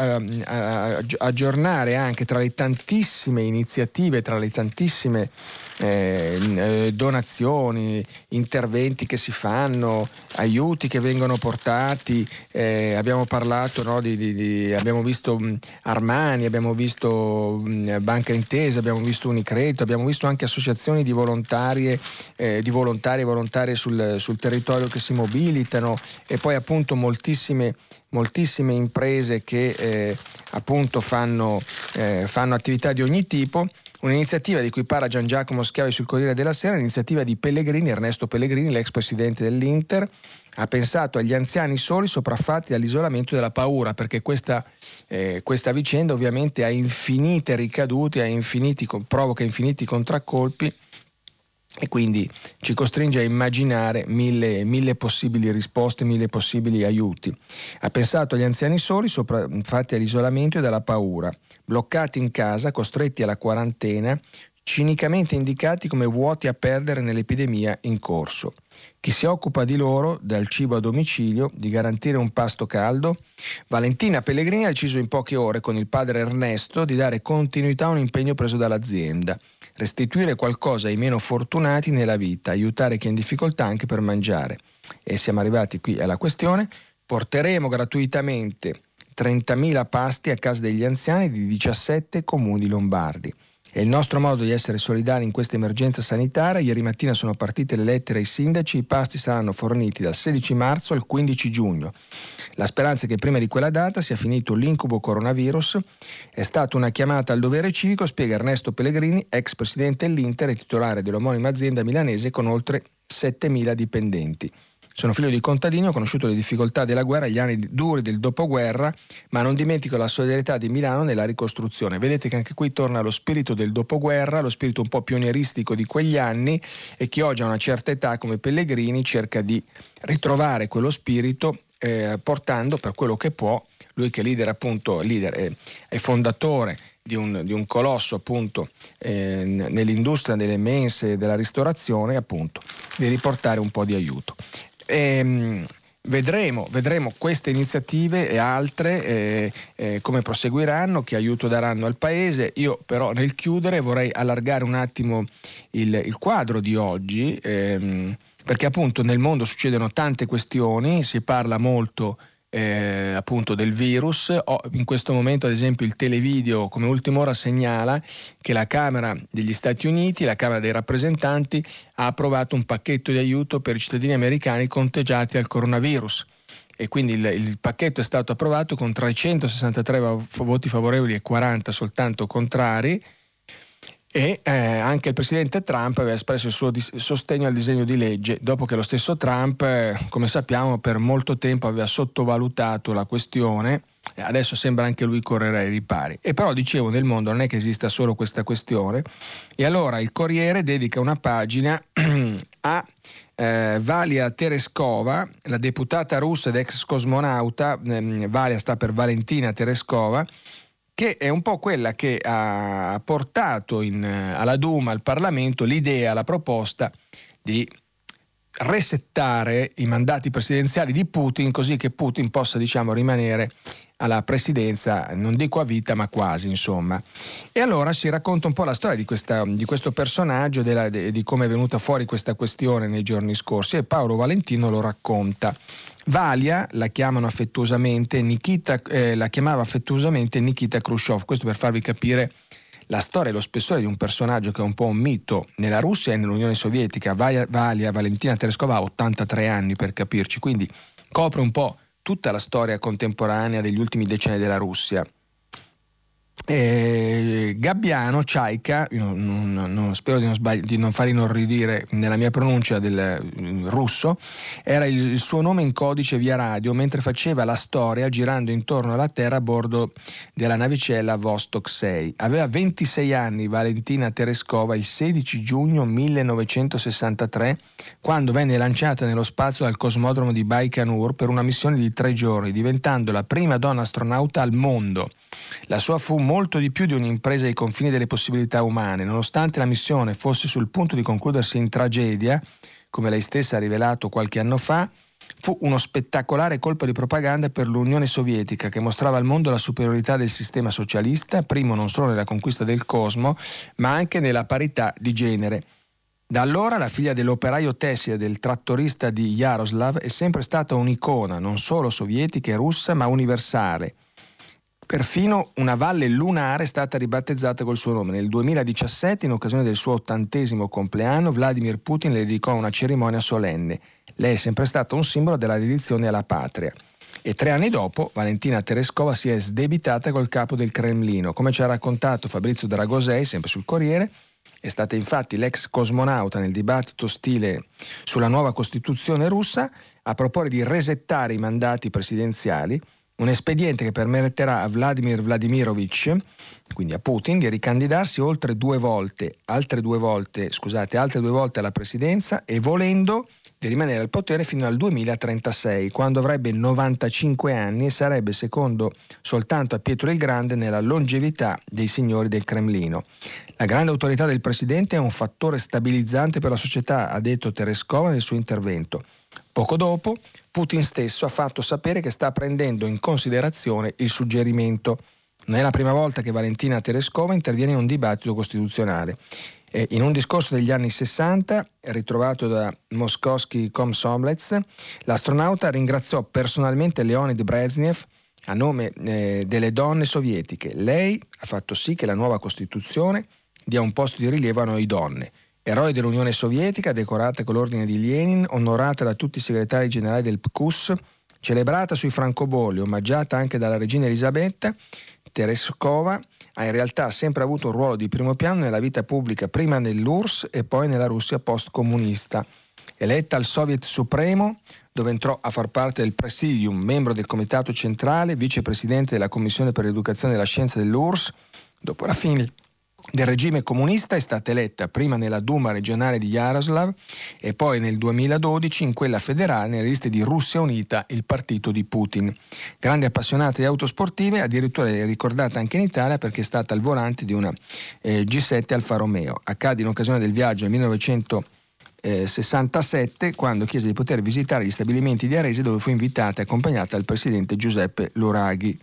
aggiornare anche tra le tantissime iniziative, tra le tantissime eh, eh, donazioni, interventi che si fanno, aiuti che vengono portati. Eh, abbiamo parlato no, di, di, di, abbiamo visto mh, Armani, abbiamo visto mh, Banca Intesa, abbiamo visto Unicredito, abbiamo visto anche associazioni di volontarie, eh, di volontari e volontarie sul, sul territorio che si mobilitano e poi appunto moltissime moltissime imprese che eh, appunto fanno, eh, fanno, attività di ogni tipo. Un'iniziativa di cui parla Gian Giacomo Schiavi sul Corriere della Sera, l'iniziativa di Pellegrini, Ernesto Pellegrini, l'ex presidente dell'Inter, ha pensato agli anziani soli sopraffatti dall'isolamento e dalla paura, perché questa, eh, questa vicenda ovviamente ha infinite ricadute, ha infiniti, provoca infiniti contraccolpi e quindi ci costringe a immaginare mille, mille, possibili risposte, mille possibili aiuti. Ha pensato agli anziani soli, sopraffatti all'isolamento e dalla paura bloccati in casa, costretti alla quarantena, cinicamente indicati come vuoti a perdere nell'epidemia in corso. Chi si occupa di loro, dal cibo a domicilio, di garantire un pasto caldo? Valentina Pellegrini ha deciso in poche ore con il padre Ernesto di dare continuità a un impegno preso dall'azienda, restituire qualcosa ai meno fortunati nella vita, aiutare chi è in difficoltà anche per mangiare. E siamo arrivati qui alla questione, porteremo gratuitamente 30.000 pasti a casa degli anziani di 17 comuni lombardi. È il nostro modo di essere solidari in questa emergenza sanitaria. Ieri mattina sono partite le lettere ai sindaci, i pasti saranno forniti dal 16 marzo al 15 giugno. La speranza è che prima di quella data sia finito l'incubo coronavirus. È stata una chiamata al dovere civico, spiega Ernesto Pellegrini, ex presidente dell'Inter e titolare dell'omonima azienda milanese con oltre 7.000 dipendenti. Sono figlio di contadini, ho conosciuto le difficoltà della guerra, gli anni duri del dopoguerra, ma non dimentico la solidarietà di Milano nella ricostruzione. Vedete che anche qui torna lo spirito del dopoguerra, lo spirito un po' pionieristico di quegli anni e chi oggi ha una certa età come Pellegrini cerca di ritrovare quello spirito eh, portando per quello che può, lui che è leader appunto, leader, è, è fondatore di un, di un, colosso appunto eh, nell'industria delle mense e della ristorazione appunto di riportare un po' di aiuto. Ehm, Vedremo, vedremo, queste iniziative e altre eh, eh, come proseguiranno, che aiuto daranno al Paese. Io però nel chiudere vorrei allargare un attimo il, il quadro di oggi, ehm, perché appunto nel mondo succedono tante questioni, si parla molto eh, appunto del virus. Oh, in questo momento, ad esempio, il televideo come ultima ora segnala che la Camera degli Stati Uniti, la Camera dei rappresentanti, ha approvato un pacchetto di aiuto per i cittadini americani conteggiati al coronavirus. E quindi il, il pacchetto è stato approvato con 363 voti favorevoli e 40 soltanto contrari e eh, anche il presidente Trump aveva espresso il suo dis- sostegno al disegno di legge dopo che lo stesso Trump, eh, come sappiamo, per molto tempo aveva sottovalutato la questione. Adesso sembra anche lui correre ai ripari. E però dicevo, nel mondo non è che esista solo questa questione. E allora il Corriere dedica una pagina a eh, Valia Tereskova, la deputata russa ed ex cosmonauta, ehm, Valia sta per Valentina Tereskova, che è un po' quella che ha portato in, alla Duma, al Parlamento, l'idea, la proposta di resettare i mandati presidenziali di Putin così che Putin possa diciamo, rimanere alla presidenza, non dico a vita, ma quasi, insomma. E allora si racconta un po' la storia di, questa, di questo personaggio, della, de, di come è venuta fuori questa questione nei giorni scorsi e Paolo Valentino lo racconta. Valia la chiamano affettuosamente Nikita, eh, la chiamava affettuosamente Nikita Khrushchev, questo per farvi capire la storia e lo spessore di un personaggio che è un po' un mito nella Russia e nell'Unione Sovietica. Valia, Valia Valentina Tereskova ha 83 anni per capirci, quindi copre un po' tutta la storia contemporanea degli ultimi decenni della Russia. Eh, Gabbiano, Ciaica, spero di non, sbagli, di non, far inorridire nella mia pronuncia del mm, russo, era il, il, suo nome in codice via radio mentre faceva la storia girando intorno alla Terra a bordo della navicella Vostok 6. Aveva 26 anni Valentina Tereskova il 16 giugno 1963 quando venne lanciata nello spazio dal cosmodromo di Baikonur per una missione di tre giorni, diventando la prima donna astronauta al mondo. La sua fu molto di più di un'impresa ai confini delle possibilità umane, nonostante la missione fosse sul punto di concludersi in tragedia, come lei stessa ha rivelato qualche anno fa, fu uno spettacolare colpo di propaganda per l'Unione Sovietica che mostrava al mondo la superiorità del sistema socialista, primo non solo nella conquista del cosmo, ma anche nella parità di genere. Da allora la figlia dell'operaio tessile del trattorista di Yaroslav è sempre stata un'icona, non solo sovietica e russa, ma universale. Perfino una valle lunare è stata ribattezzata col suo nome. Nel 2017, in occasione del suo ottantesimo compleanno, Vladimir Putin le dedicò una cerimonia solenne. Lei è sempre stata un simbolo della dedizione alla patria. E tre anni dopo, Valentina Tereskova si è sdebitata col capo del Cremlino. Come ci ha raccontato Fabrizio Dragosei, sempre sul Corriere, è stata infatti l'ex cosmonauta nel dibattito stile sulla nuova Costituzione russa a proporre di resettare i mandati presidenziali un espediente che permetterà a Vladimir Vladimirovich, quindi a Putin, di ricandidarsi oltre due volte, altre due volte, scusate, altre due volte alla presidenza e volendo di rimanere al potere fino al 2036, quando avrebbe 95 anni e sarebbe secondo soltanto a Pietro il Grande nella longevità dei signori del Cremlino. La grande autorità del presidente è un fattore stabilizzante per la società, ha detto Tereskova nel suo intervento. Poco dopo, Putin stesso ha fatto sapere che sta prendendo in considerazione il suggerimento. Non è la prima volta che Valentina Tereskova interviene in un dibattito costituzionale. in un discorso degli anni 60, ritrovato da Moskovsky Komsomlets, l'astronauta ringraziò personalmente Leonid Brezhnev a nome eh, delle donne sovietiche. Lei ha fatto sì che la nuova Costituzione dia un posto di rilievo a noi donne. Eroe dell'Unione Sovietica, decorata con l'ordine di Lenin, onorata da tutti i segretari generali del PQS, celebrata sui francobolli, omaggiata anche dalla regina Elisabetta, Tereskova ha in realtà sempre avuto un ruolo di primo piano nella vita pubblica, prima nell'URSS e poi nella Russia post-comunista. Eletta al Soviet Supremo, dove entrò a far parte del Presidium, membro del Comitato Centrale, vicepresidente della Commissione per l'Educazione e la Scienza dell'URSS, dopo la fine del regime comunista è stata eletta prima nella Duma regionale di Yaroslav e poi nel 2012 in quella federale nelle liste di Russia Unita, il partito di Putin. Grande appassionata di auto sportive, addirittura è ricordata anche in Italia perché è stata al volante di una eh, G7 Alfa Romeo. Accade in occasione del viaggio nel 1967 quando chiese di poter visitare gli stabilimenti di Arese dove fu invitata e accompagnata dal presidente Giuseppe Luraghi.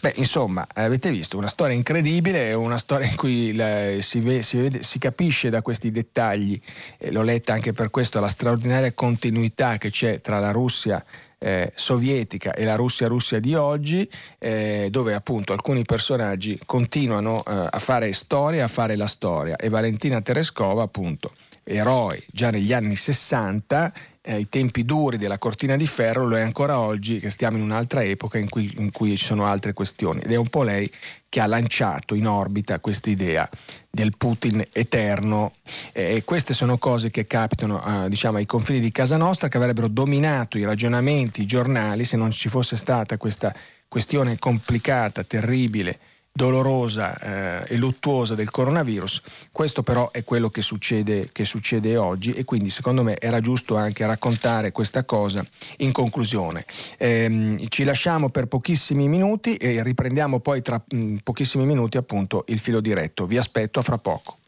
Beh, insomma, avete visto, una storia incredibile, una storia in cui si, ve, si, vede, si, capisce da questi dettagli, eh, l'ho letta anche per questo, la straordinaria continuità che c'è tra la Russia eh, sovietica e la Russia-Russia di oggi, eh, dove appunto alcuni personaggi continuano eh, a fare storia, a fare la storia. E Valentina Tereskova, appunto, eroe già negli anni 60 eh, ai tempi duri della cortina di ferro, lo è ancora oggi che stiamo in un'altra epoca in cui, in cui ci sono altre questioni. Ed è un po' lei che ha lanciato in orbita questa idea del Putin eterno eh, e queste sono cose che capitano eh, diciamo, ai confini di casa nostra che avrebbero dominato i ragionamenti, i giornali se non ci fosse stata questa questione complicata, terribile dolorosa eh, e luttuosa del coronavirus. Questo però è quello che succede, che succede, oggi e quindi secondo me era giusto anche raccontare questa cosa in conclusione. Eh, ci lasciamo per pochissimi minuti e riprendiamo poi tra mh, mm, pochissimi minuti appunto il filo diretto. Vi aspetto a fra poco.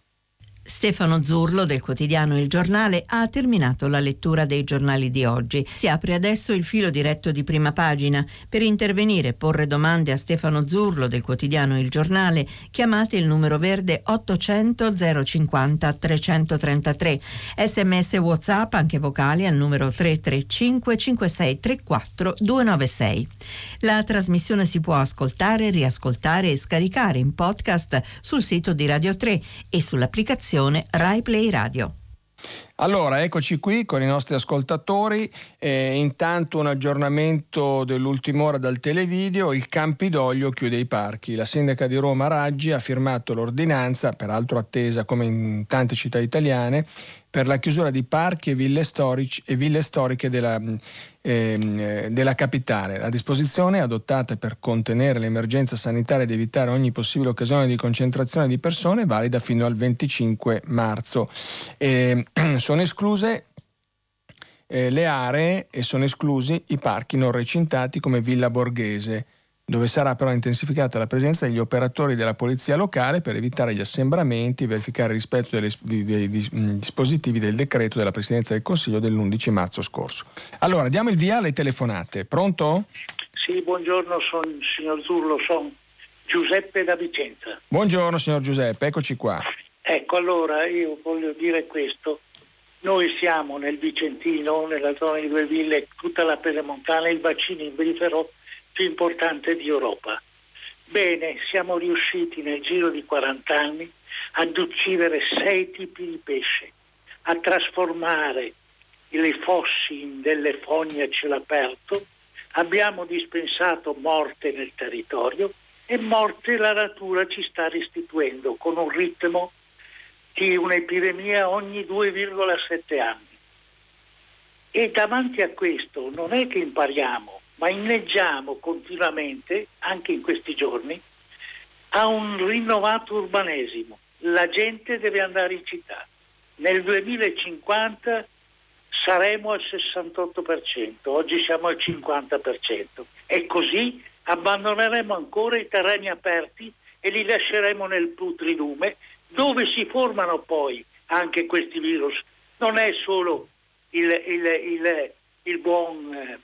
Stefano Zurlo del quotidiano Il Giornale ha terminato la lettura dei giornali di oggi. Si apre adesso il filo diretto di prima pagina. Per intervenire e porre domande a Stefano Zurlo del quotidiano Il Giornale chiamate il numero verde 800 050 333. Sms WhatsApp anche vocali al numero 335 5634 296. La trasmissione si può ascoltare, riascoltare e scaricare in podcast sul sito di Radio 3 e sull'applicazione trasmissione Rai Play Radio. Allora, eccoci qui con i nostri ascoltatori. Eh, intanto un aggiornamento dell'ultima ora dal televideo. Il Campidoglio chiude i parchi. La sindaca di Roma Raggi ha firmato l'ordinanza, peraltro attesa come in tante città italiane, per la chiusura di parchi e ville, storici, e ville storiche della, eh, della, capitale. La disposizione, adottata per contenere l'emergenza sanitaria ed evitare ogni possibile occasione di concentrazione di persone, è valida fino al 25 marzo. Eh, sono escluse eh, le aree e sono esclusi i parchi non recintati come Villa Borghese dove sarà però intensificata la presenza degli operatori della polizia locale per evitare gli assembramenti e verificare il rispetto delle, dei, dei, dei, dispositivi del decreto della Presidenza del Consiglio dell'11 marzo scorso. Allora, diamo il via alle telefonate. Pronto? Sì, buongiorno, son, signor Zurlo, sono Giuseppe da Vicenza. Buongiorno signor Giuseppe, eccoci qua. Ecco, allora io voglio dire questo. Noi siamo nel Vicentino, nella zona di Due Ville, tutta la Pedemontana, il bacino imbrifero più importante di Europa. Bene, siamo riusciti nel giro di 40 anni ad uccidere sei tipi di pesce, a trasformare le fossi in delle fogne a cielo aperto, abbiamo dispensato morte nel territorio e morte la natura ci sta restituendo con un ritmo di un'epidemia ogni 2,7 anni. E davanti a questo non è che impariamo, ma inneggiamo continuamente, anche in questi giorni, a un rinnovato urbanesimo. La gente deve andare in città. Nel 2050 saremo al 68%, oggi siamo al 50%. E così abbandoneremo ancora i terreni aperti e li lasceremo nel putridume dove si formano poi anche questi virus. Non è solo il, il, il, il buon eh,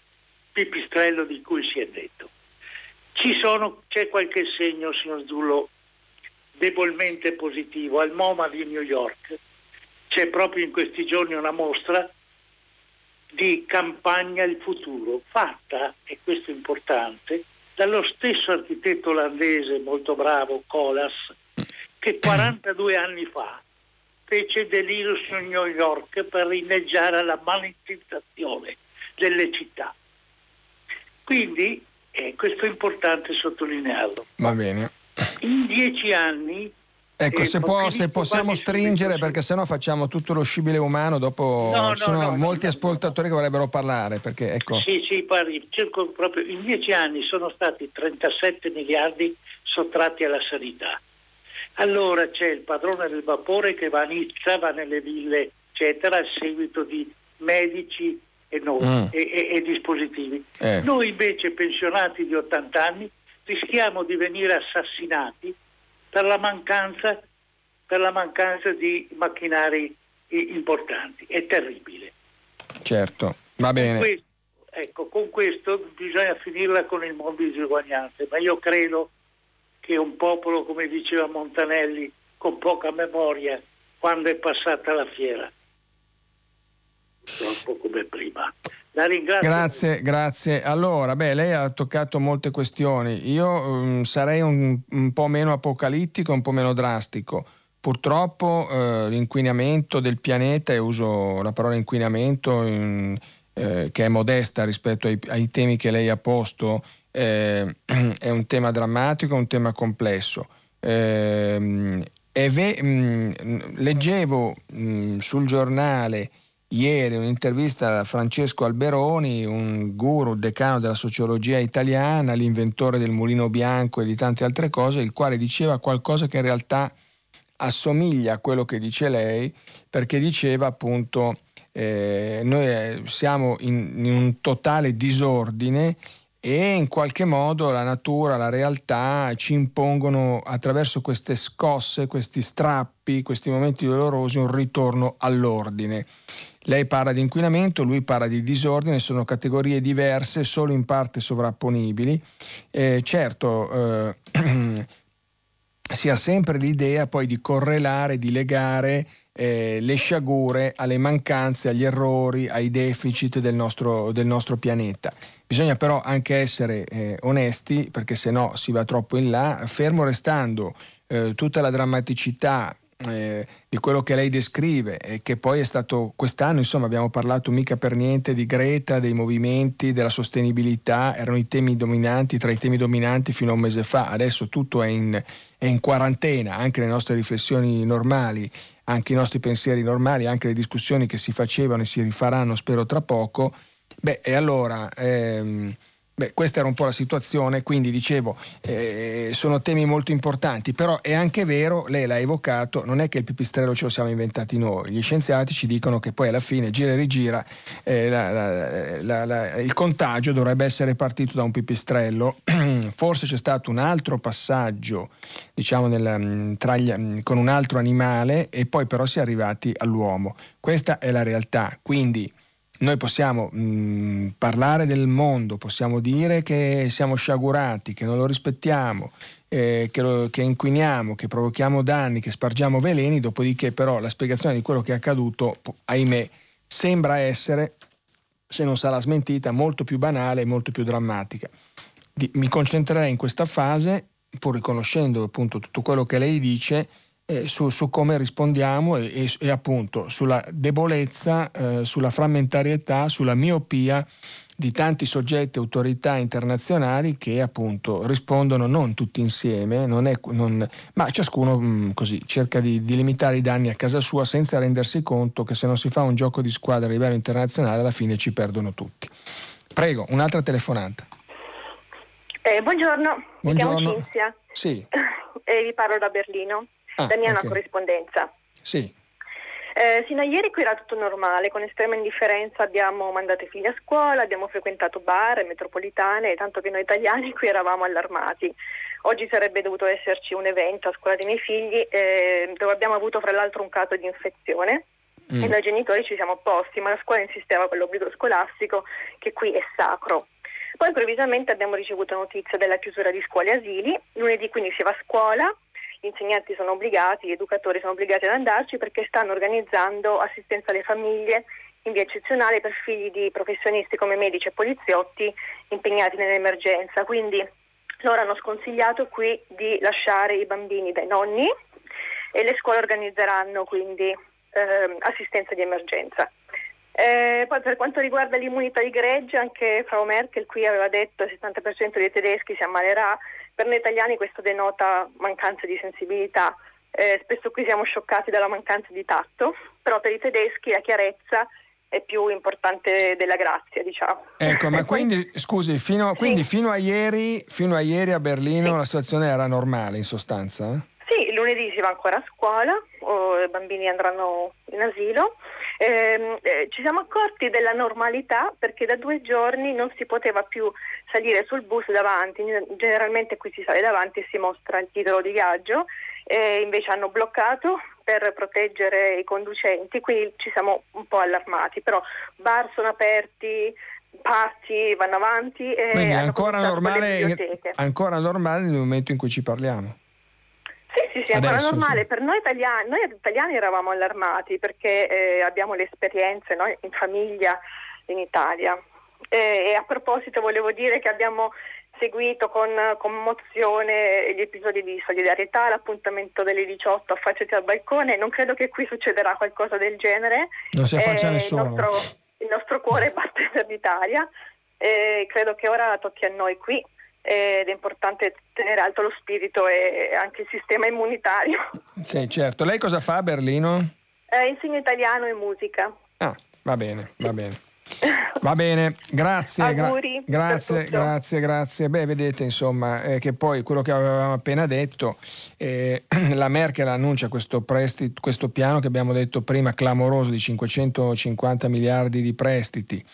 pipistrello di cui si è detto. Sono, c'è qualche segno, signor Zullo, debolmente positivo. Al MoMA di New York c'è proprio in questi giorni una mostra di campagna il futuro, fatta, e questo è importante, dallo stesso architetto olandese molto bravo, Colas, che 42 anni fa fece delirio su New York per rinneggiare la malintenzione delle città. Quindi eh, questo è importante sottolinearlo. Va bene. In dieci anni Ecco, se, può, se, possiamo stringere, perché sennò facciamo tutto lo scibile umano, dopo no, ci sono no, no, molti ascoltatori che vorrebbero parlare. Perché, ecco. Sì, sì, parli, cerco proprio, in dieci anni sono stati 37 miliardi sottratti alla sanità. Allora c'è il padrone del vapore che va a Nizza, va nelle ville, eccetera, a seguito di medici e, noi, mm. e, e, e dispositivi. Eh. Noi invece pensionati di 80 anni rischiamo di venire assassinati per la mancanza, per la mancanza di macchinari importanti. È terribile. Certo, va bene. Con questo, ecco, con questo bisogna finirla con il mondo di disuguaglianze, ma io credo che un popolo, come diceva Montanelli, con poca memoria, quando è passata la fiera, troppo come prima. Grazie, grazie. Allora, beh, lei ha toccato molte questioni. Io um, sarei un, un, po' meno apocalittico, un po' meno drastico. Purtroppo eh, l'inquinamento del pianeta, e uso la parola inquinamento in, eh, che è modesta rispetto ai, ai, temi che lei ha posto, eh, è un tema drammatico, un tema complesso. Ve- mh, mm, leggevo mh, mm, sul giornale ieri un'intervista a Francesco Alberoni, un guru, decano della sociologia italiana, l'inventore del mulino bianco e di tante altre cose, il quale diceva qualcosa che in realtà assomiglia a quello che dice lei, perché diceva appunto eh, noi eh, siamo in, in un totale disordine e in qualche modo la natura, la realtà ci impongono attraverso queste scosse, questi strappi, questi momenti dolorosi un ritorno all'ordine. Lei parla di inquinamento, lui parla di disordine, sono categorie diverse, solo in parte sovrapponibili. Eh, certo, eh, si ha sempre l'idea poi di correlare, di legare eh, le sciagure alle mancanze, agli errori, ai deficit del nostro, del nostro pianeta. Bisogna però anche essere eh, onesti perché se no si va troppo in là, fermo restando eh, tutta la drammaticità eh, di quello che lei descrive e che poi è stato quest'anno, insomma abbiamo parlato mica per niente di Greta, dei movimenti, della sostenibilità, erano i temi dominanti, tra i temi dominanti fino a un mese fa, adesso tutto è in, è in quarantena, anche le nostre riflessioni normali, anche i nostri pensieri normali, anche le discussioni che si facevano e si rifaranno spero tra poco, beh e allora... Ehm, Beh, questa era un po' la situazione, quindi dicevo, eh, sono temi molto importanti, però è anche vero, lei l'ha evocato, non è che il pipistrello ce lo siamo inventati noi, gli scienziati ci dicono che poi alla fine, gira e rigira, eh, la, la, la, il contagio dovrebbe essere partito da un pipistrello, forse c'è stato un altro passaggio, diciamo, nel, gli, con un altro animale e poi però si è arrivati all'uomo. Questa è la realtà, quindi noi possiamo mh, parlare del mondo, possiamo dire che siamo sciagurati, che non lo rispettiamo, eh, che, lo, che, inquiniamo, che provochiamo danni, che spargiamo veleni, dopodiché però la spiegazione di quello che è accaduto, ahimè, sembra essere, se non sarà smentita, molto più banale e molto più drammatica. Di, mi concentrerei in questa fase, pur riconoscendo appunto tutto quello che lei dice, eh, su, su, come rispondiamo e, e, e, appunto sulla debolezza, eh, sulla frammentarietà, sulla miopia di tanti soggetti, autorità internazionali che appunto rispondono non tutti insieme, non è, non, ma ciascuno mh, mm, così cerca di, di, limitare i danni a casa sua senza rendersi conto che se non si fa un gioco di squadra a livello internazionale alla fine ci perdono tutti. Prego, un'altra telefonata. Eh, buongiorno, buongiorno, mi chiamo Cinzia sì. e vi parlo da Berlino ah, da mia okay. corrispondenza. Sì. Eh, fino a ieri qui era tutto normale, con estrema indifferenza abbiamo mandato i figli a scuola, abbiamo frequentato bar metropolitane, tanto che noi italiani qui eravamo allarmati. Oggi sarebbe dovuto esserci un evento a scuola dei miei figli eh, dove abbiamo avuto fra l'altro un caso di infezione mm. e noi genitori ci siamo opposti, ma la scuola insisteva con l'obbligo scolastico che qui è sacro. Poi improvvisamente abbiamo ricevuto notizia della chiusura di scuole e asili, lunedì quindi si va a scuola, gli insegnanti sono obbligati, gli educatori sono obbligati ad andarci perché stanno organizzando assistenza alle famiglie in via eccezionale per figli di professionisti come medici e poliziotti impegnati nell'emergenza. Quindi loro hanno sconsigliato qui di lasciare i bambini dai nonni e le scuole organizzeranno quindi eh, assistenza di emergenza. Eh, poi per quanto riguarda l'immunità di gregge, anche Frau Merkel qui aveva detto che il 70% dei tedeschi si ammalerà. Per noi italiani questo denota mancanza di sensibilità. Eh, spesso qui siamo scioccati dalla mancanza di tatto, però per i tedeschi la chiarezza è più importante della grazia, diciamo. Ecco, ma quindi, scusi, fino, quindi sì. fino, a ieri, fino, a ieri, a Berlino sì. la situazione era normale in sostanza? Eh? Sì, lunedì si va ancora a scuola, i bambini andranno in asilo Ehm, eh, ci siamo accorti della normalità perché da due giorni non si poteva più salire sul bus davanti, generalmente qui si sale davanti e si mostra il titolo di viaggio, e invece hanno bloccato per proteggere i conducenti, quindi ci siamo un po' allarmati, però bar sono aperti, parti vanno avanti. E Quindi è ancora normale, ancora normale nel momento in cui ci parliamo. Sì, sì, sì, è ancora normale. Sì. Per noi italiani, noi italiani eravamo allarmati perché eh, abbiamo le esperienze no, in famiglia in Italia. E, e, a proposito volevo dire che abbiamo seguito con commozione gli episodi di solidarietà, l'appuntamento delle 18 affacciati al balcone. Non credo che qui succederà qualcosa del genere. Non si affaccia eh, nessuno. Il nostro, il nostro cuore batte per l'Italia. Eh, credo che ora tocchi a noi qui ed è importante tenere alto lo spirito e anche il sistema immunitario. Sì, certo. Lei cosa fa a Berlino? Eh, insegno italiano e musica. Ah, va bene, va bene. Va bene, grazie, gra- grazie, grazie, grazie. Beh, vedete insomma eh, che poi quello che avevamo appena detto, eh, la Merkel annuncia questo, prestito, questo piano che abbiamo detto prima clamoroso di 550 miliardi di prestiti.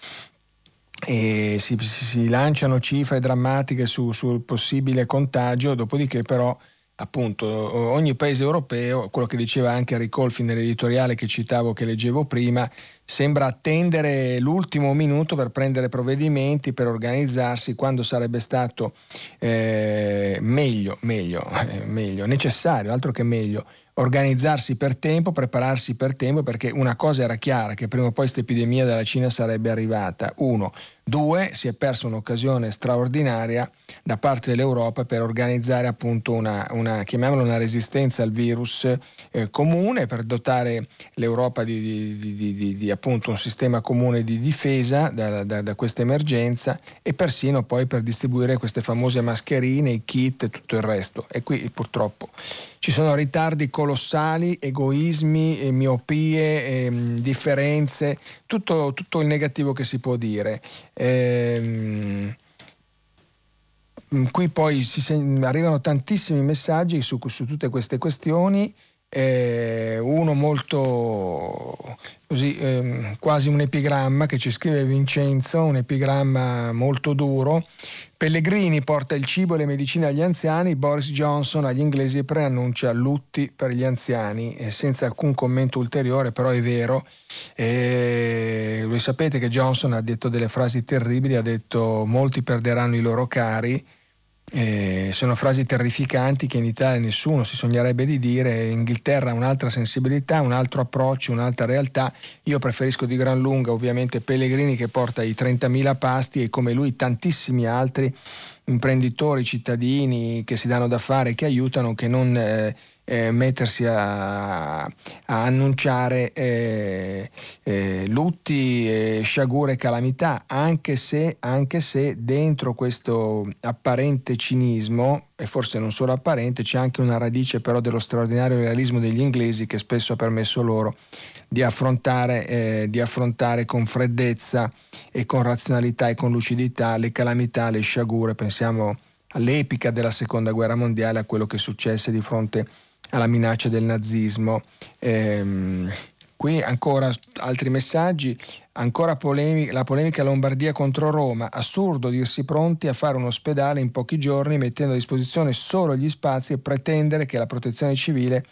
E si, si, lanciano cifre drammatiche su, sul possibile contagio, dopodiché però appunto ogni paese europeo, quello che diceva anche Ricolfi nell'editoriale che citavo, che leggevo prima, sembra attendere l'ultimo minuto per prendere provvedimenti, per organizzarsi quando sarebbe stato eh, meglio, meglio, eh, meglio, necessario, altro che meglio, organizzarsi per tempo, prepararsi per tempo, perché una cosa era chiara, che prima o poi questa epidemia dalla Cina sarebbe arrivata. Uno. Due, si è persa un'occasione straordinaria da parte dell'Europa per organizzare appunto una, una chiamiamola una resistenza al virus eh, comune, per dotare l'Europa di, di, di, di, appunto un sistema comune di difesa da, da, da questa emergenza e persino poi per distribuire queste famose mascherine, i kit e tutto il resto. E qui purtroppo ci sono ritardi colossali, egoismi, miopie, ehm, differenze, tutto, tutto, il negativo che si può dire. Ehm, qui poi si, arrivano tantissimi messaggi su, su tutte queste questioni eh, uno molto così, eh, quasi un epigramma che ci scrive Vincenzo, un epigramma molto duro. Pellegrini porta il cibo e le medicine agli anziani, Boris Johnson agli inglesi preannuncia lutti per gli anziani, eh, senza alcun commento ulteriore, però è vero. voi sapete che Johnson ha detto delle frasi terribili, ha detto molti perderanno i loro cari eh, sono frasi terrificanti che in Italia nessuno si sognerebbe di dire, in Inghilterra un'altra sensibilità, un altro approccio, un'altra realtà. Io preferisco di gran lunga ovviamente Pellegrini che porta i 30.000 pasti e come lui tantissimi altri imprenditori, cittadini che si danno da fare, che aiutano, che non... Eh, eh, mettersi a, a annunciare eh, eh, lutti, sciagure e calamità, anche se, anche se dentro questo apparente cinismo, e forse non solo apparente, c'è anche una radice però dello straordinario realismo degli inglesi che spesso ha permesso loro di affrontare, eh, di affrontare con freddezza e con razionalità e con lucidità le calamità, le sciagure, pensiamo all'epica della seconda guerra mondiale, a quello che successe di fronte a alla minaccia del nazismo. Ehm, qui ancora altri messaggi, ancora polemi- la polemica Lombardia contro Roma, assurdo dirsi pronti a fare un ospedale in pochi giorni mettendo a disposizione solo gli spazi e pretendere che la protezione civile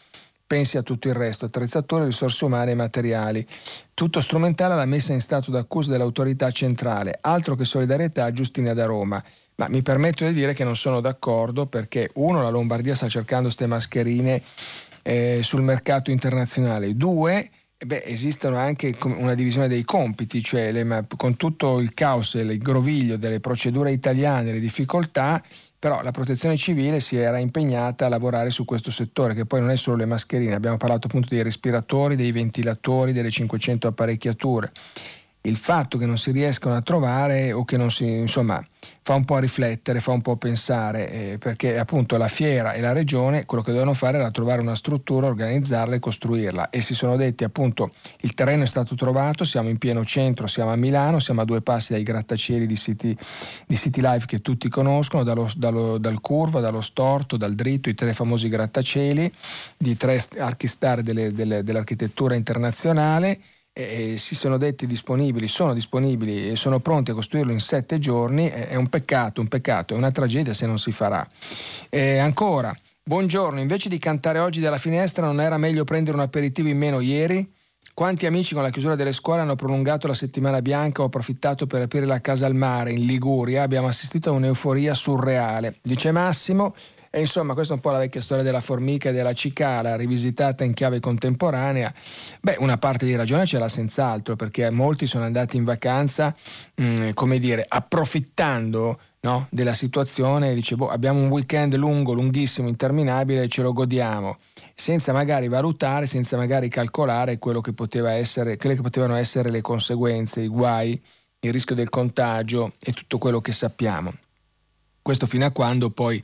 pensi a tutto il resto, attrezzature, risorse umane e materiali. Tutto strumentale alla messa in stato d'accusa dell'autorità centrale, altro che solidarietà Giustina da Roma. Ma mi permetto di dire che non sono d'accordo perché uno, la Lombardia sta cercando queste mascherine eh, sul mercato internazionale, due, Beh, esistono anche una divisione dei compiti, cioè le, con tutto il caos e il groviglio delle procedure italiane, le difficoltà, però la protezione civile si era impegnata a lavorare su questo settore, che poi non è solo le mascherine, abbiamo parlato appunto dei respiratori, dei ventilatori, delle 500 apparecchiature. Il fatto che non si riescano a trovare o che non si, insomma, fa un po' riflettere, fa un po' pensare, eh, perché appunto la fiera e la regione quello che dovevano fare era trovare una struttura, organizzarla e costruirla. E si sono detti appunto il terreno è stato trovato, siamo in pieno centro, siamo a Milano, siamo a due passi dai grattacieli di City, di City Life che tutti conoscono, dallo, dallo, dal curva, dallo storto, dal dritto, i tre famosi grattacieli di tre archistar delle, delle, dell'architettura internazionale eh, si sono detti disponibili, sono disponibili e sono pronti a costruirlo in sette giorni, è un peccato, un peccato, è una tragedia se non si farà. Eh, ancora, buongiorno, invece di cantare oggi dalla finestra non era meglio prendere un aperitivo in meno ieri? Quanti amici con la chiusura delle scuole hanno prolungato la settimana bianca o approfittato per aprire la casa al mare in Liguria? Abbiamo assistito a un'euforia surreale. Dice Massimo, e insomma, questa è un po' la vecchia storia della formica e della cicala, rivisitata in chiave contemporanea. Beh, una parte di ragione ce l'ha senz'altro, perché molti sono andati in vacanza, mh, mm, come dire, approfittando no, della situazione, dice, boh, abbiamo un weekend lungo, lunghissimo, interminabile, ce lo godiamo senza magari valutare, senza magari calcolare quello che poteva essere, quelle che potevano essere le conseguenze, i guai, il rischio del contagio e tutto quello che sappiamo. Questo fino a quando poi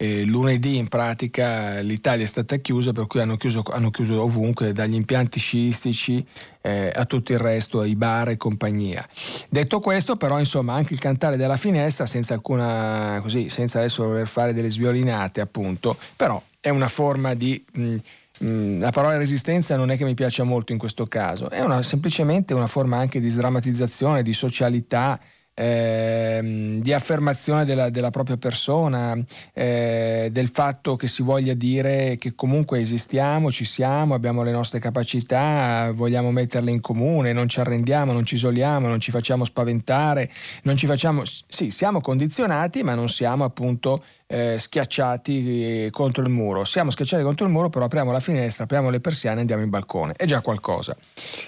eh, lunedì in pratica l'Italia è stata chiusa, per cui hanno chiuso, hanno chiuso ovunque, dagli impianti sciistici eh, a tutto il resto, ai bar e compagnia. Detto questo, però, insomma, anche il cantare della finestra, senza alcuna, così, senza adesso voler fare delle sviolinate, appunto, però è una forma di. Mh, mh, la parola resistenza non è che mi piaccia molto in questo caso, è una, semplicemente una forma anche di sdrammatizzazione, di socialità eh, di affermazione della, della propria persona, eh, del fatto che si voglia dire che comunque esistiamo, ci siamo, abbiamo le nostre capacità, vogliamo metterle in comune, non ci arrendiamo, non ci isoliamo, non ci facciamo spaventare, non ci facciamo... Sì, siamo condizionati, ma non siamo appunto eh, schiacciati eh, contro il muro. Siamo schiacciati contro il muro, però apriamo la finestra, apriamo le persiane e andiamo in balcone. È già qualcosa.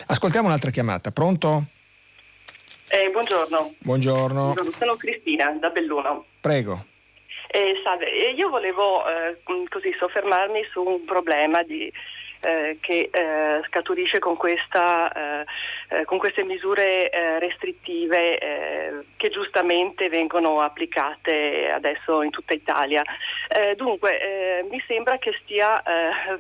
Ascoltiamo un'altra chiamata. Pronto? Eh, buongiorno. buongiorno. buongiorno. Sono Cristina da Belluno. Prego. Eh, salve, io volevo eh, così soffermarmi su un problema di, eh, che eh, scaturisce con, questa, eh, con, queste misure restrittive che giustamente vengono applicate adesso in tutta Italia. dunque, mi sembra che stia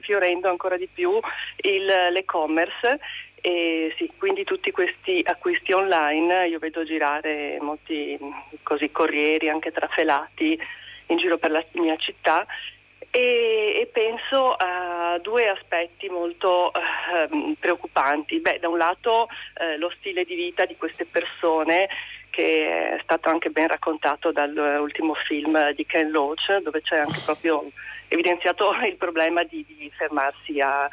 fiorendo ancora di più il, l'e-commerce e sì, quindi tutti questi acquisti online io vedo girare molti così, corrieri anche trafelati in giro per la mia città e, e penso a due aspetti molto eh, preoccupanti. Beh, da un lato eh, lo stile di vita di queste persone che è stato anche ben raccontato dall'ultimo film di Ken Loach, dove c'è anche proprio evidenziato il problema di, di fermarsi a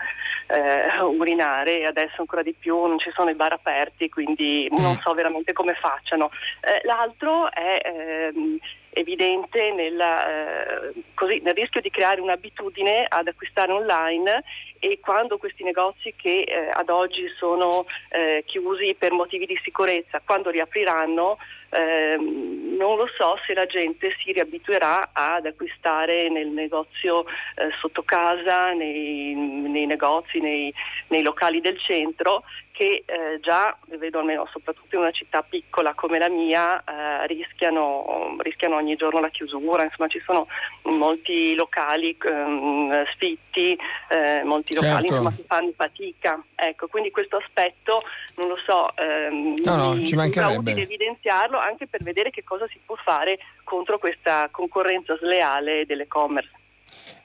eh, urinare e adesso ancora di più non ci sono i bar aperti, quindi mm. non so veramente come facciano. Eh, l'altro è ehm, evidente nella, eh, così, nel rischio di creare un'abitudine ad acquistare online e quando questi negozi che eh, ad oggi sono eh, chiusi per motivi di sicurezza, quando riapriranno, ehm, non lo so se la gente si riabituerà ad acquistare nel negozio eh, sotto casa, nei, nei negozi, nei, nei locali del centro che eh, già, vedo almeno soprattutto in una città piccola come la mia, eh, rischiano, rischiano, ogni giorno la chiusura, insomma ci sono molti locali ehm, sfitti, eh, molti certo. locali insomma, che fanno fatica. Ecco, quindi questo aspetto, non lo so, ehm, no, no, mi ci mancherebbe. utile evidenziarlo anche per vedere che cosa si può fare contro questa concorrenza sleale dell'e-commerce.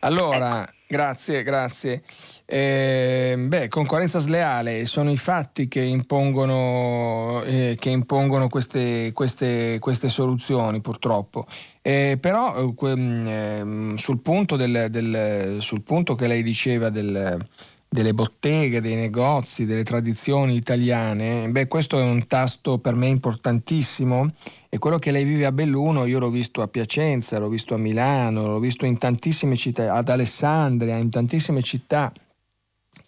Allora, ecco. grazie, grazie. Eh, beh, concorrenza sleale sono i fatti che impongono, eh, che impongono queste, queste, queste, soluzioni, purtroppo. Eh, però eh, ehm, sul, punto del, del, sul punto che lei diceva del delle botteghe, dei negozi, delle tradizioni italiane, beh, questo è un tasto per me importantissimo e quello che lei vive a Belluno io l'ho visto a Piacenza, l'ho visto a Milano, l'ho visto in tantissime città, ad Alessandria, in tantissime città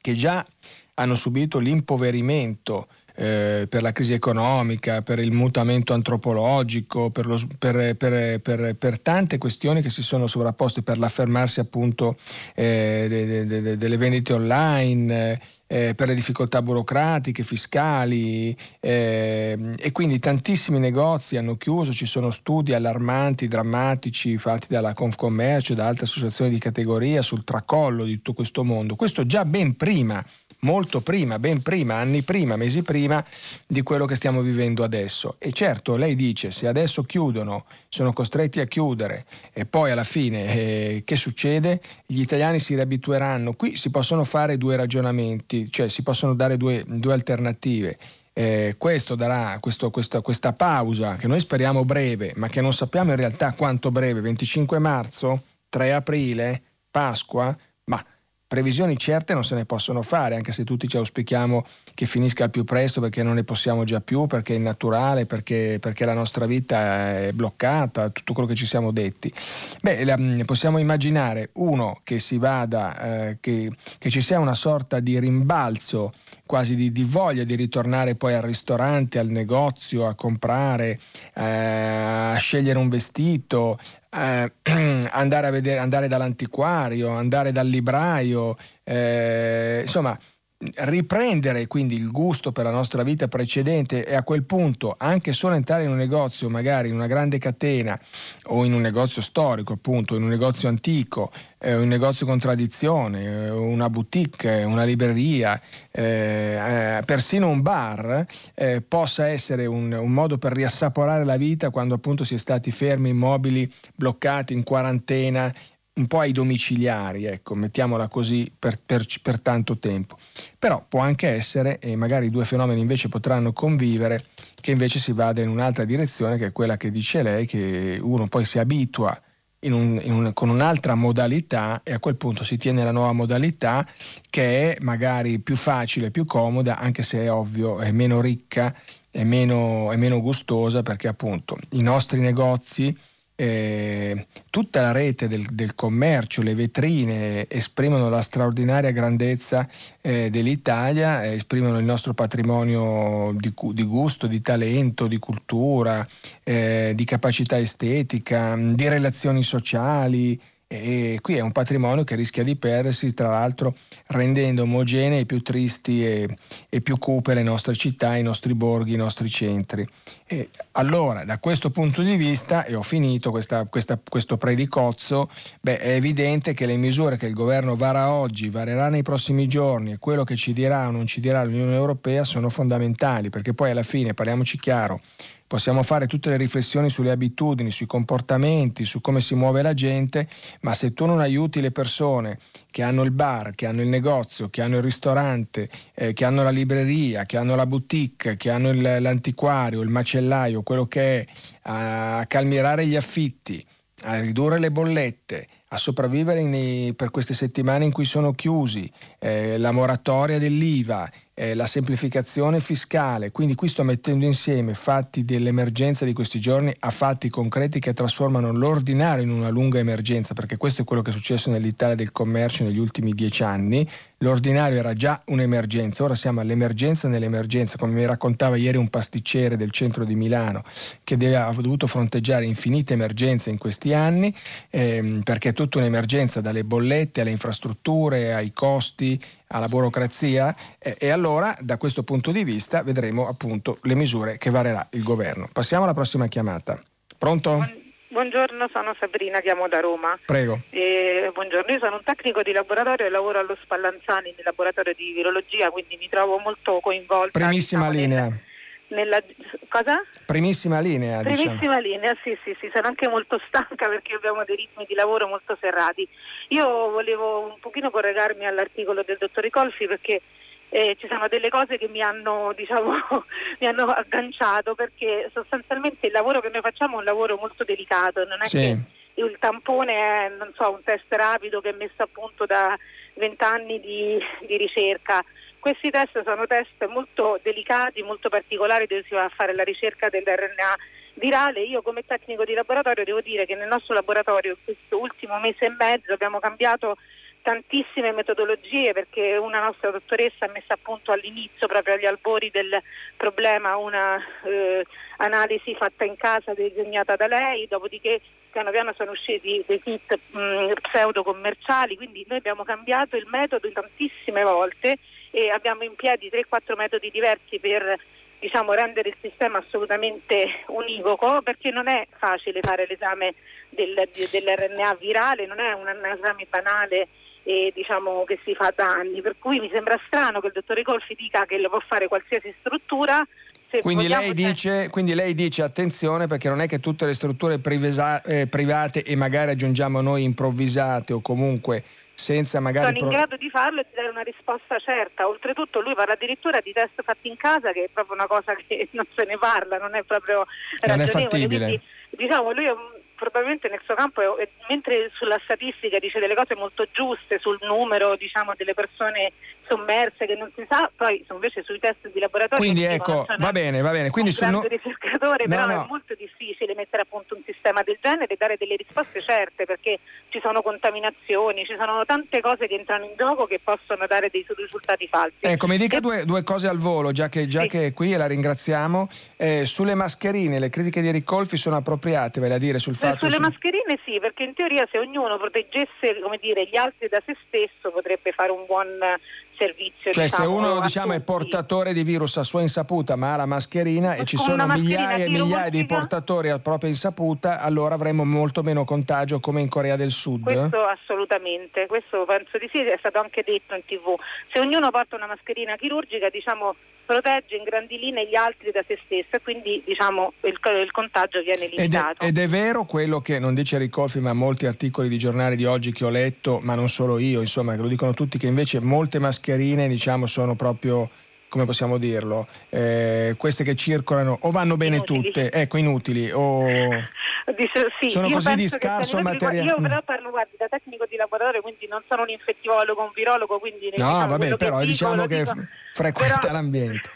che già hanno subito l'impoverimento eh, per la crisi economica, per il mutamento antropologico, per, lo, per, per, per, tante questioni che si sono sovrapposte, per l'affermarsi appunto eh, de, de, de, delle vendite online, eh, per le difficoltà burocratiche, fiscali eh, e quindi tantissimi negozi hanno chiuso, ci sono studi allarmanti, drammatici fatti dalla Confcommercio e da altre associazioni di categoria sul tracollo di tutto questo mondo. Questo già ben prima molto prima, ben prima, anni prima, mesi prima di quello che stiamo vivendo adesso. E certo, lei dice, se adesso chiudono, sono costretti a chiudere e poi alla fine eh, che succede? Gli italiani si riabitueranno. Qui si possono fare due ragionamenti, cioè si possono dare due, due alternative. Eh, questo darà questo, questa, questa pausa che noi speriamo breve, ma che non sappiamo in realtà quanto breve, 25 marzo, 3 aprile, Pasqua, ma previsioni certe non se ne possono fare, anche se tutti ci auspichiamo che finisca al più presto perché non ne possiamo già più, perché è innaturale, perché, perché la nostra vita è bloccata, tutto quello che ci siamo detti. Beh, possiamo immaginare uno che si vada, eh, che, che ci sia una sorta di rimbalzo quasi di, di, voglia di ritornare poi al ristorante, al negozio, a comprare, eh, a scegliere un vestito, eh, andare, vedere, andare dall'antiquario, andare dal libraio, eh, insomma riprendere quindi il gusto per la nostra vita precedente e a quel punto anche solo entrare in un negozio, magari in una grande catena o in un negozio storico, appunto, in un negozio antico, eh, un negozio con tradizione, eh, una boutique, una libreria, eh, eh, persino un bar, eh, possa essere un, un, modo per riassaporare la vita quando appunto si è stati fermi, immobili, bloccati in quarantena un po' ai domiciliari, ecco, mettiamola così, per, per, per, tanto tempo. Però può anche essere, e magari i due fenomeni invece potranno convivere, che invece si vada in un'altra direzione, che è quella che dice lei, che uno poi si abitua in un, in un, con un'altra modalità e a quel punto si tiene la nuova modalità che è magari più facile, più comoda, anche se è ovvio, è meno ricca, è meno, è meno gustosa, perché appunto i nostri negozi eh, tutta la rete del, del, commercio, le vetrine esprimono la straordinaria grandezza eh, dell'Italia, eh, esprimono il nostro patrimonio di, di, gusto, di talento, di cultura, eh, di capacità estetica, di relazioni sociali, e qui è un patrimonio che rischia di perdersi, tra l'altro rendendo omogenei e più tristi e, e, più cupe le nostre città, i nostri borghi, i nostri centri. E allora, da questo punto di vista, e ho finito questa, questa, questo predicozzo, beh, è evidente che le misure che il governo vara oggi, varerà nei prossimi giorni e quello che ci dirà o non ci dirà l'Unione Europea sono fondamentali, perché poi alla fine, parliamoci chiaro, possiamo fare tutte le riflessioni sulle abitudini, sui comportamenti, su come si muove la gente, ma se tu non aiuti le persone che hanno il bar, che hanno il negozio, che hanno il ristorante, eh, che hanno la libreria, che hanno la boutique, che hanno il, l'antiquario, il macellaio, quello che è, a calmierare gli affitti, a ridurre le bollette, a sopravvivere in, per queste settimane in cui sono chiusi, eh, la moratoria dell'IVA, eh, la semplificazione fiscale. Quindi qui sto mettendo insieme fatti dell'emergenza di questi giorni a fatti concreti che trasformano l'ordinario in una lunga emergenza, perché questo è quello che è successo nell'Italia del commercio negli ultimi dieci anni. L'ordinario era già un'emergenza, ora siamo all'emergenza nell'emergenza, come mi raccontava ieri un pasticcere del centro di Milano che aveva dovuto fronteggiare infinite emergenze in questi anni, ehm, perché è tutta un'emergenza dalle bollette alle infrastrutture, ai costi, alla burocrazia eh, e allora da questo punto di vista vedremo appunto le misure che varerà il governo. Passiamo alla prossima chiamata. Pronto? Buongiorno, sono Sabrina, chiamo da Roma. Prego. Eh, buongiorno, io sono un tecnico di laboratorio e lavoro allo Spallanzani nel laboratorio di virologia, quindi mi trovo molto coinvolta. Primissima diciamo, linea. Nel nella... Cosa? Primissima linea. Primissima diciamo. linea, sì, sì, sì, sono anche molto stanca perché abbiamo dei ritmi di lavoro molto serrati. Io volevo un pochino collegarmi all'articolo del dottor Ricolfi perché eh, ci sono delle cose che mi hanno, diciamo, mi hanno, agganciato perché sostanzialmente il lavoro che noi facciamo è un lavoro molto delicato, non è sì. che il tampone è so, un test rapido che è messo a punto da vent'anni di, di ricerca questi test sono test molto delicati, molto particolari dove si va a fare la ricerca dell'RNA virale. Io come tecnico di laboratorio devo dire che nel nostro laboratorio questo ultimo mese e mezzo abbiamo cambiato tantissime metodologie perché una nostra dottoressa ha messo a punto all'inizio, proprio agli albori del problema, una eh, analisi fatta in casa disegnata da lei, dopodiché piano piano sono usciti dei kit mh, pseudo commerciali, quindi noi abbiamo cambiato il metodo tantissime volte e abbiamo in piedi 3-4 metodi diversi per diciamo, rendere il sistema assolutamente univoco perché non è facile fare l'esame del, dell'RNA virale, non è un esame banale e, diciamo, che si fa da anni, per cui mi sembra strano che il dottore Colfi dica che lo può fare qualsiasi struttura. Quindi lei, dice, quindi lei, dice, attenzione perché non è che tutte le strutture privesa, eh, private e magari aggiungiamo noi improvvisate o comunque senza magari... Sono in grado di farlo e di dare una risposta certa. Oltretutto lui parla addirittura di test fatti in casa che è proprio una cosa che non se ne parla, non è proprio non è fattibile. Quindi, diciamo, lui è un probabilmente nel suo campo, mentre sulla statistica dice delle cose molto giuste sul numero diciamo, delle persone sommerse che non si sa, poi invece sui test di laboratorio... Quindi ecco, va bene, va bene. Quindi un sul no... ricercatore, no, però no. è molto difficile mettere a punto un sistema del genere e dare delle risposte certe perché ci sono contaminazioni, ci sono tante cose che entrano in gioco che possono dare dei risultati falsi. Ecco, mi dica e... due, due, cose al volo, già che, già sì. che è qui e la ringraziamo. Eh, sulle mascherine, le critiche di Ricolfi sono appropriate, vale a dire, sul fatto... Sulle su... mascherine sì, perché in teoria se ognuno proteggesse dire, gli altri da se stesso potrebbe fare un buon servizio. Cioè diciamo, se uno diciamo, è portatore di virus a sua insaputa ma ha la mascherina e ci sono migliaia e migliaia di portatori a propria insaputa, allora avremo molto meno contagio come in Corea del Sud. Questo assolutamente, questo penso di sì, è stato anche detto in tv. Se ognuno porta una mascherina chirurgica, diciamo protegge in grandi linee gli altri da se stesso e quindi diciamo, il, il, contagio viene limitato. Ed è, ed è, vero quello che non dice Ricolfi ma molti articoli di giornali di oggi che ho letto, ma non solo io, insomma, che lo dicono tutti, che invece molte mascherine diciamo, sono proprio come possiamo dirlo, eh, queste che circolano o vanno bene inutili. tutte, ecco inutili, o Dice, sì, sono così di scarso materiale. Io però parlo guardi, da tecnico di laboratorio, quindi non sono un infettivologo, un virologo, quindi No, vabbè, però che diciamo che dico, frequenta però... l'ambiente.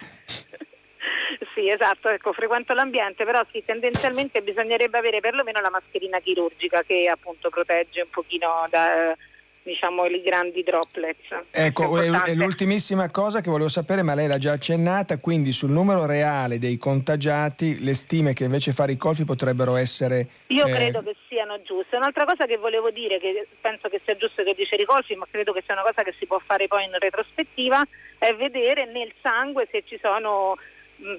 sì, esatto, ecco, frequento l'ambiente, però sì, tendenzialmente bisognerebbe avere perlomeno la mascherina chirurgica che appunto protegge un pochino da diciamo, i grandi droplets. Ecco, è, l'ultimissima cosa che volevo sapere, ma lei l'ha già accennata, quindi sul numero reale dei contagiati, le stime che invece fa Ricolfi potrebbero essere... Io eh... credo che siano giuste. Un'altra cosa che volevo dire, che penso che sia giusto che dice Ricolfi, ma credo che sia una cosa che si può fare poi in retrospettiva, è vedere nel sangue se ci sono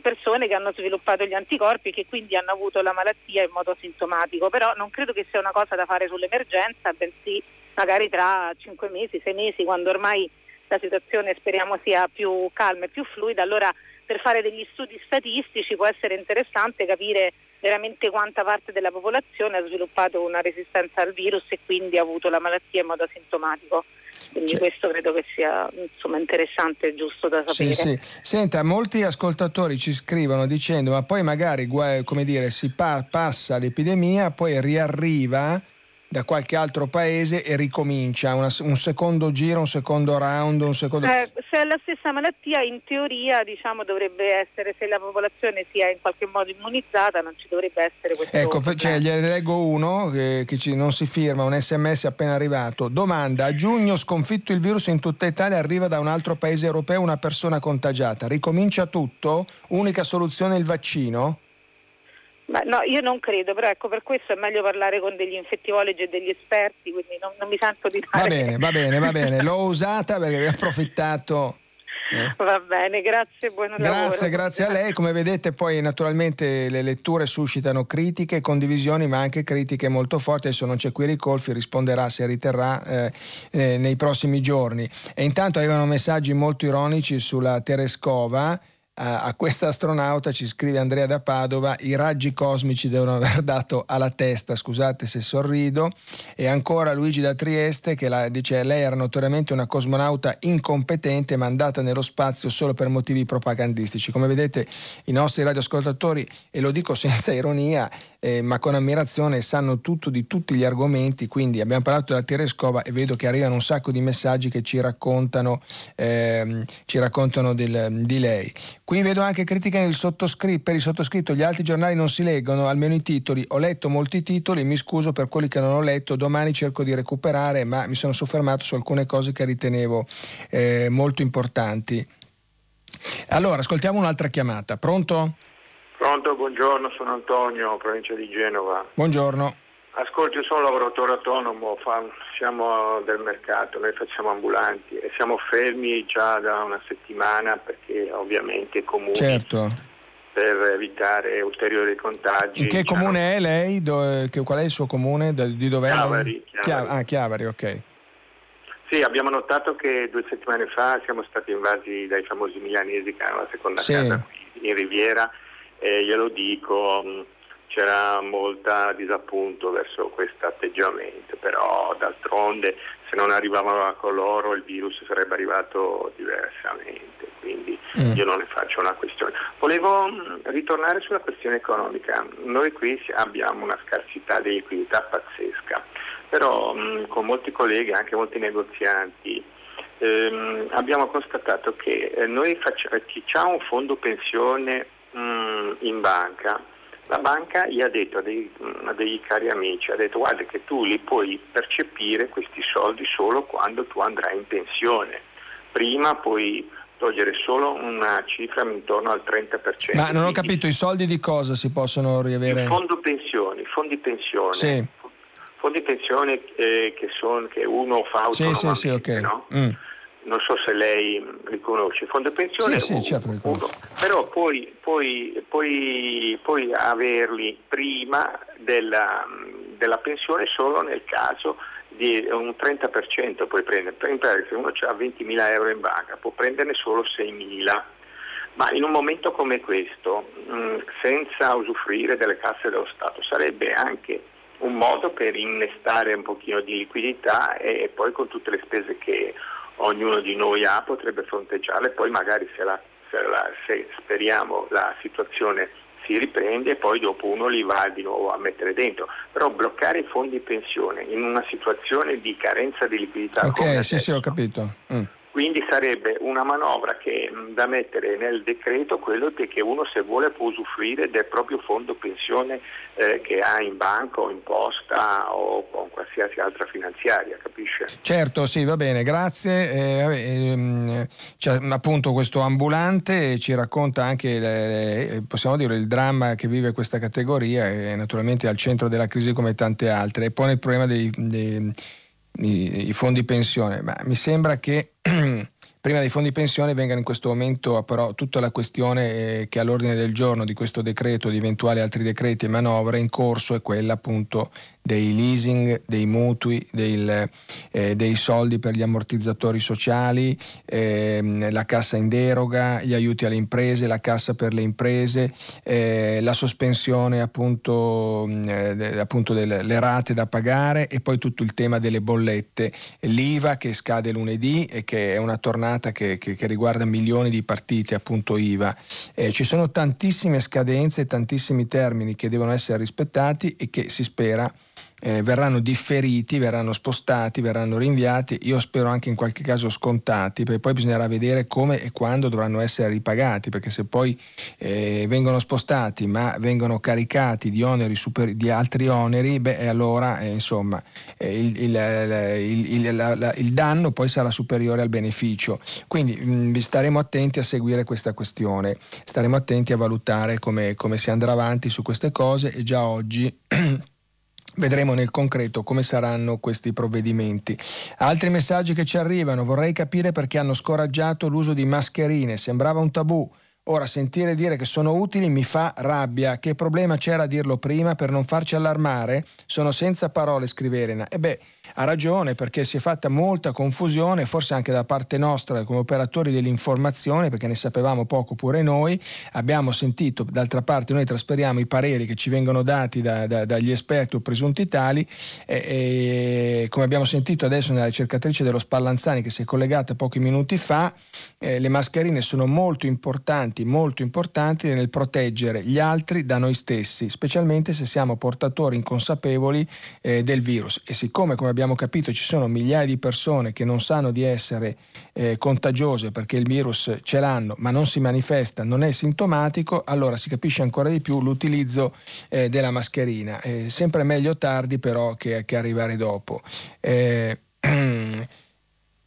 persone che hanno sviluppato gli anticorpi e che quindi hanno avuto la malattia in modo sintomatico, però non credo che sia una cosa da fare sull'emergenza, bensì magari tra cinque mesi, sei mesi, quando ormai la situazione speriamo sia più calma e più fluida, allora per fare degli studi statistici può essere interessante capire veramente quanta parte della popolazione ha sviluppato una resistenza al virus e quindi ha avuto la malattia in modo asintomatico. Quindi cioè. questo credo che sia insomma, interessante e giusto da sapere. Sì, sì. Senta, molti ascoltatori ci scrivono dicendo ma poi magari come dire, si pa- passa l'epidemia, poi riarriva da qualche altro paese e ricomincia una, un secondo giro, un secondo round, un secondo... Eh, se è la stessa malattia in teoria diciamo, dovrebbe essere, se la popolazione sia in qualche modo immunizzata non ci dovrebbe essere questo Ecco, cioè, gliene leggo uno che, che ci, non si firma, un sms appena arrivato. Domanda, a giugno sconfitto il virus in tutta Italia, arriva da un altro paese europeo una persona contagiata, ricomincia tutto? Unica soluzione il vaccino? Ma no, io non credo, però ecco per questo è meglio parlare con degli infettivologi e degli esperti, quindi non, non mi sento di dare. Va bene, va bene, va bene, l'ho usata perché ho approfittato. Eh. Va bene, grazie, buon grazie, lavoro. Grazie, grazie a lei. Come vedete poi naturalmente le letture suscitano critiche, condivisioni, ma anche critiche molto forti. Adesso non c'è qui Ricolfi, risponderà se riterrà eh, eh, nei prossimi giorni. E intanto arrivano messaggi molto ironici sulla Terescova a questa astronauta ci scrive Andrea da Padova, i raggi cosmici devono aver dato alla testa, scusate se sorrido, e ancora Luigi da Trieste che la, dice lei era notoriamente una cosmonauta incompetente mandata nello spazio solo per motivi propagandistici. Come vedete i nostri radioascoltatori, e lo dico senza ironia, eh, ma con ammirazione sanno tutto di tutti gli argomenti, quindi abbiamo parlato della Terescova e vedo che arrivano un sacco di messaggi che ci raccontano, ehm, ci raccontano del, di lei. Qui vedo anche critiche nel sottoscritto, per il sottoscritto, gli altri giornali non si leggono, almeno i titoli. Ho letto molti titoli, mi scuso per quelli che non ho letto, domani cerco di recuperare, ma mi sono soffermato su alcune cose che ritenevo eh, molto importanti. Allora, ascoltiamo un'altra chiamata. Pronto? Buongiorno, sono Antonio, provincia di Genova. Buongiorno. Ascolti, io sono lavoratore autonomo, fa, siamo del mercato, noi facciamo ambulanti e siamo fermi già da una settimana perché ovviamente comuni certo. per evitare ulteriori contagi. In che diciamo, comune è lei? Do, che, qual è il suo comune? Di dov'è? Chiavari. Chiavari. Ah, Chiavari, ok. Sì, abbiamo notato che due settimane fa siamo stati invasi dai famosi milanesi che hanno la seconda sì. casa qui in Riviera e glielo dico c'era molta disappunto verso questo atteggiamento, però d'altronde se non arrivavano con loro il virus sarebbe arrivato diversamente, quindi mm. io non ne faccio una questione. Volevo mm, ritornare sulla questione economica, noi qui abbiamo una scarsità di liquidità pazzesca, però mm, con molti colleghi, anche molti negozianti, ehm, abbiamo constatato che eh, noi facciamo, un fondo pensione mh, in banca, la banca gli ha detto a dei, a dei, cari amici, ha detto guarda che tu li puoi percepire questi soldi solo quando tu andrai in pensione. Prima puoi togliere solo una cifra intorno al 30%. Ma non ho capito, i soldi di cosa si possono riavere? Il fondo pensioni, fondi pensione. Sì. Fondi pensione eh, che, son, che, uno fa autonomamente, sì, sì, sì, okay. no? mm non so se lei riconosce, fondo pensione sì, sì, certo, uno, però poi, poi, poi, poi averli prima della, della, pensione solo nel caso di un 30% puoi prendere, per se uno ha 20.000 euro in banca può prenderne solo 6.000, ma in un momento come questo, mh, senza usufruire delle casse dello Stato, sarebbe anche un modo per innestare un pochino di liquidità e, e poi con tutte le spese che ognuno di noi ha potrebbe fronteggiarle, poi magari se, la, se, la, se speriamo la situazione si riprende e poi dopo uno li va di nuovo a mettere dentro. Però bloccare i fondi pensione in una situazione di carenza di liquidità. Ok, sì, adesso, sì, ho capito. Mm. Quindi sarebbe una manovra che, da mettere nel decreto quello che uno se vuole può usufruire del proprio fondo pensione eh, che ha in banca o in posta o con qualsiasi altra finanziaria, capisce? Certo, sì, va bene, grazie. Eh, ehm, c'è appunto questo ambulante ci racconta anche, eh, possiamo dire, il dramma che vive questa categoria e naturalmente al centro della crisi come tante altre e pone il problema dei, dei i, i fondi pensione, ma mi sembra che prima dei fondi pensione vengano in questo momento però tutta la questione che è all'ordine del giorno di questo decreto, di eventuali altri decreti e manovre in corso è quella appunto dei leasing, dei mutui, del, eh, dei soldi per gli ammortizzatori sociali, eh, la cassa in deroga, gli aiuti alle imprese, la cassa per le imprese, eh, la sospensione appunto, eh, appunto delle rate da pagare e poi tutto il tema delle bollette, l'IVA che scade lunedì e che è una tornata che, che, che riguarda milioni di partite appunto IVA. Eh, ci sono tantissime scadenze, tantissimi termini che devono essere rispettati e che si spera eh, verranno differiti, verranno spostati, verranno rinviati, io spero anche in qualche caso scontati, perché poi bisognerà vedere come e quando dovranno essere ripagati, perché se poi eh, vengono spostati ma vengono caricati di, oneri super, di altri oneri, beh allora eh, insomma eh, il, il, il, la, il, danno poi sarà superiore al beneficio. Quindi mh, mm, staremo attenti a seguire questa questione, staremo attenti a valutare come, come si andrà avanti su queste cose e già oggi Vedremo nel concreto come saranno questi provvedimenti. Altri messaggi che ci arrivano, vorrei capire perché hanno scoraggiato l'uso di mascherine, sembrava un tabù. Ora sentire dire che sono utili mi fa rabbia. Che problema c'era a dirlo prima per non farci allarmare? Sono senza parole, scrive Elena. E beh, ha ragione perché si è fatta molta confusione, forse anche da parte nostra come operatori dell'informazione, perché ne sapevamo poco pure noi. Abbiamo sentito, d'altra parte noi trasferiamo i pareri che ci vengono dati da, da, dagli esperti o presunti tali e, e, come abbiamo sentito adesso nella ricercatrice dello Spallanzani che si è collegata pochi minuti fa, eh, le mascherine sono molto importanti, molto importanti nel proteggere gli altri da noi stessi, specialmente se siamo portatori inconsapevoli eh, del virus. E siccome, come abbiamo capito, ci sono migliaia di persone che non sanno di essere eh, contagiose perché il virus ce l'hanno ma non si manifesta, non è sintomatico, allora si capisce ancora di più l'utilizzo eh, della mascherina. sempre meglio tardi però che, che arrivare dopo.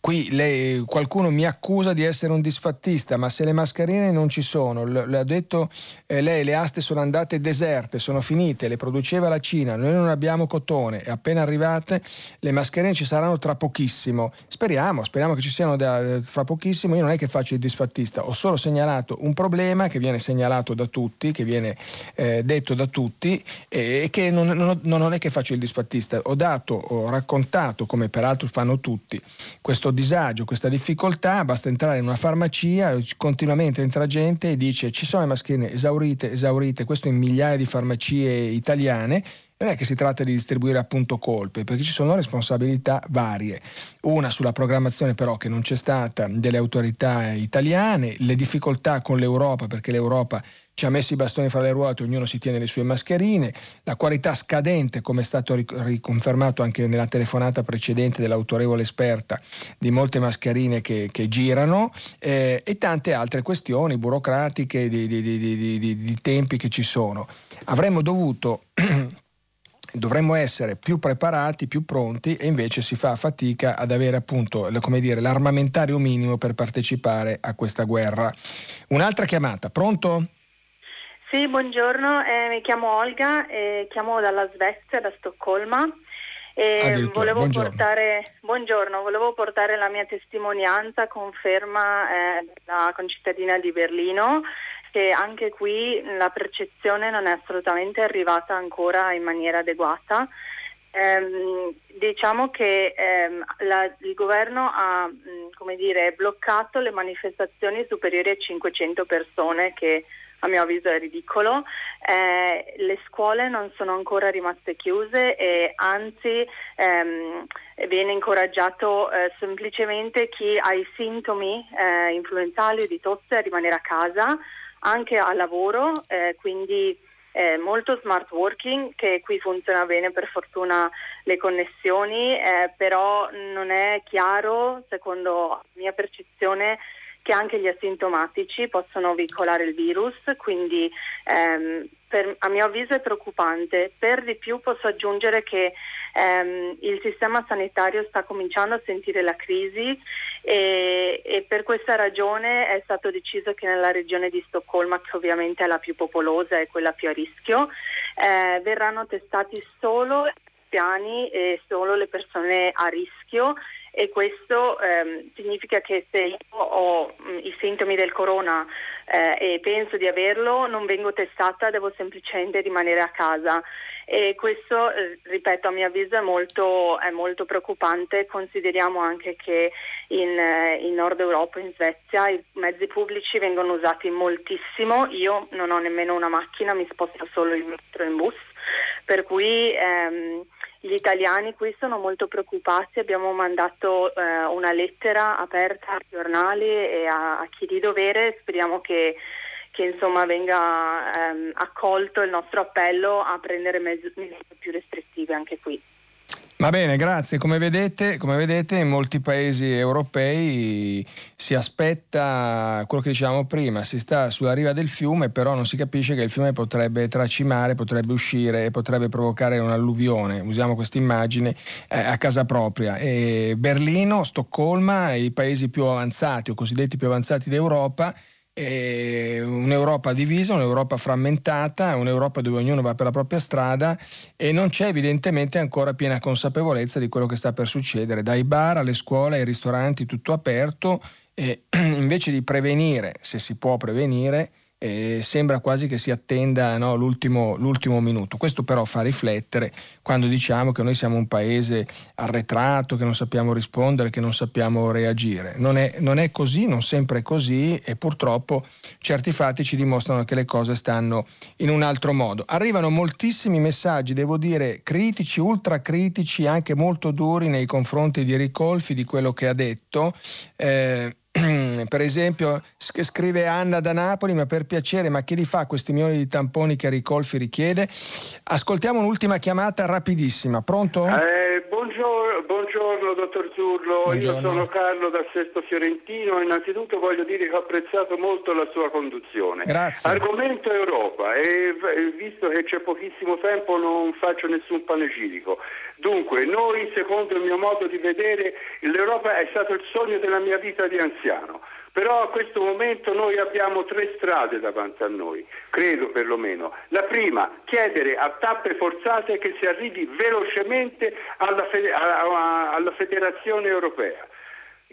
Eh, Qui lei, qualcuno mi accusa di essere un disfattista, ma se le mascherine non ci sono, le ha detto eh, lei, le aste sono andate deserte, sono finite, le produceva la Cina, noi non abbiamo cotone, è appena arrivate, le mascherine ci saranno tra pochissimo. Speriamo, speriamo che ci siano da, fra pochissimo. Io non è che faccio il disfattista, ho solo segnalato un problema che viene segnalato da tutti, che viene eh, detto da tutti e, e che non, non, non è che faccio il disfattista. Ho dato, ho raccontato, come peraltro fanno tutti, questo disagio, questa difficoltà, basta entrare in una farmacia, continuamente entra gente e dice ci sono le mascherine esaurite, esaurite, questo in migliaia di farmacie italiane, non è che si tratta di distribuire appunto colpe, perché ci sono responsabilità varie. Una sulla programmazione però che non c'è stata delle autorità italiane, le difficoltà con l'Europa, perché l'Europa ci ha messo i bastoni fra le ruote, ognuno si tiene le sue mascherine, la qualità scadente, come è stato riconfermato anche nella telefonata precedente dell'autorevole esperta, di molte mascherine che, che girano eh, e tante altre questioni burocratiche di, di, di, di tempi che ci sono. Avremmo dovuto dovremmo essere più preparati, più pronti e invece si fa fatica ad avere appunto dire, l'armamentario minimo per partecipare a questa guerra. Un'altra chiamata, pronto? Sì, buongiorno, eh, mi chiamo Olga, eh, chiamo dalla Svezia, da Stoccolma. E volevo buongiorno. Portare, buongiorno, volevo portare la mia testimonianza, conferma eh, da concittadina di Berlino, che anche qui la percezione non è assolutamente arrivata ancora in maniera adeguata. Eh, diciamo che ehm, la, il governo ha mh, dire, bloccato le manifestazioni superiori a 500 persone che a mio avviso è ridicolo. Eh, le scuole non sono ancora rimaste chiuse e anzi ehm, viene incoraggiato eh, semplicemente chi ha i sintomi eh, influenzali o di tosse a rimanere a casa, anche a lavoro, eh, quindi eh, molto smart working che qui funziona bene per fortuna le connessioni, eh, però non è chiaro, secondo la mia percezione, che anche gli asintomatici possono veicolare il virus, quindi ehm, per, a mio avviso è preoccupante. Per di più posso aggiungere che ehm, il sistema sanitario sta cominciando a sentire la crisi e, e, per questa ragione è stato deciso che nella regione di Stoccolma, che ovviamente è la più popolosa e quella più a rischio, eh, verranno testati solo piani e solo le persone a rischio e questo ehm, significa che se io ho mh, mm, i sintomi del corona eh, e penso di averlo, non vengo testata, devo semplicemente rimanere a casa. E questo, eh, ripeto, a mio avviso è molto, è molto preoccupante. Consideriamo anche che in, eh, in, Nord Europa, in Svezia, i mezzi pubblici vengono usati moltissimo. Io non ho nemmeno una macchina, mi sposto solo in metro in bus, per cui ehm, gli italiani qui sono molto preoccupati. Abbiamo mandato eh, una lettera aperta ai giornali e a, a chi di dovere. Speriamo che che insomma venga ehm, accolto il nostro appello a prendere misure più restrittive anche qui. Va bene, grazie. Come vedete, come vedete, in molti paesi europei si aspetta quello che dicevamo prima, si sta sulla riva del fiume, però non si capisce che il fiume potrebbe tracimare, potrebbe uscire potrebbe provocare un'alluvione, usiamo questa immagine, eh, a casa propria. E Berlino, Stoccolma, i paesi più avanzati o cosiddetti più avanzati d'Europa, un'Europa divisa, un'Europa frammentata, un'Europa dove ognuno va per la propria strada e non c'è evidentemente ancora piena consapevolezza di quello che sta per succedere, dai bar alle scuole ai ristoranti tutto aperto e invece di prevenire, se si può prevenire, eh, sembra quasi che si attenda no, l'ultimo, l'ultimo, minuto. Questo però fa riflettere quando diciamo che noi siamo un paese arretrato, che non sappiamo rispondere, che non sappiamo reagire. Non è, non è così, non sempre è così e purtroppo certi fatti ci dimostrano che le cose stanno in un altro modo. Arrivano moltissimi messaggi, devo dire, critici, ultra critici, anche molto duri nei confronti di Ricolfi, di quello che ha detto. Eh, per esempio scrive Anna da Napoli, ma per piacere, ma chi li fa questi milioni di tamponi che Ricolfi richiede? Ascoltiamo un'ultima chiamata rapidissima, pronto? Eh, buongiorno, buongiorno, dottor Zurlo, buongiorno. io sono Carlo da Sesto Fiorentino, innanzitutto voglio dire che ho apprezzato molto la sua conduzione. Grazie. Argomento Europa e visto che c'è pochissimo tempo non faccio nessun panegirico. Dunque, noi, secondo il mio modo di vedere, l'Europa è stato il sogno della mia vita di anziano. Però a questo momento noi abbiamo tre strade davanti a noi, credo perlomeno. La prima, chiedere a tappe forzate che si arrivi velocemente alla, alla Federazione Europea.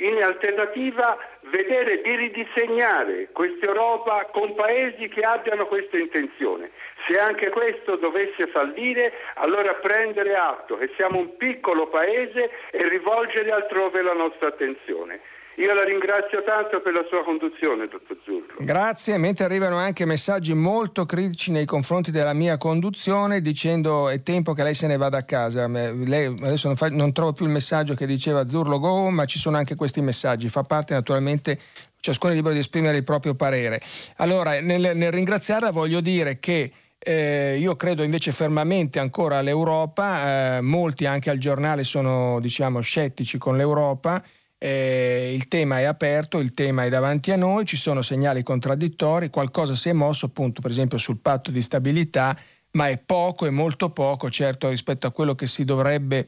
In alternativa, vedere di ridisegnare questa Europa con paesi che abbiano questa intenzione. Se anche questo dovesse fallire, allora prendere atto che siamo un piccolo paese e rivolgere altrove la nostra attenzione. Io la ringrazio tanto per la sua conduzione, dottor Zurlo. Grazie, mentre arrivano anche messaggi molto critici nei confronti della mia conduzione dicendo è tempo che lei se ne vada a casa. Lei, adesso non, fa, non trovo più il messaggio che diceva Zurlo go, ma ci sono anche questi messaggi. Fa parte naturalmente ciascuno è libero di esprimere il proprio parere. Allora, nel, nel ringraziarla voglio dire che eh, io credo invece fermamente ancora all'Europa, eh, molti anche al giornale sono diciamo, scettici con l'Europa, eh, il tema è aperto, il tema è davanti a noi, ci sono segnali contraddittori, qualcosa si è mosso appunto per esempio sul patto di stabilità, ma è poco, è molto poco certo rispetto a quello che si dovrebbe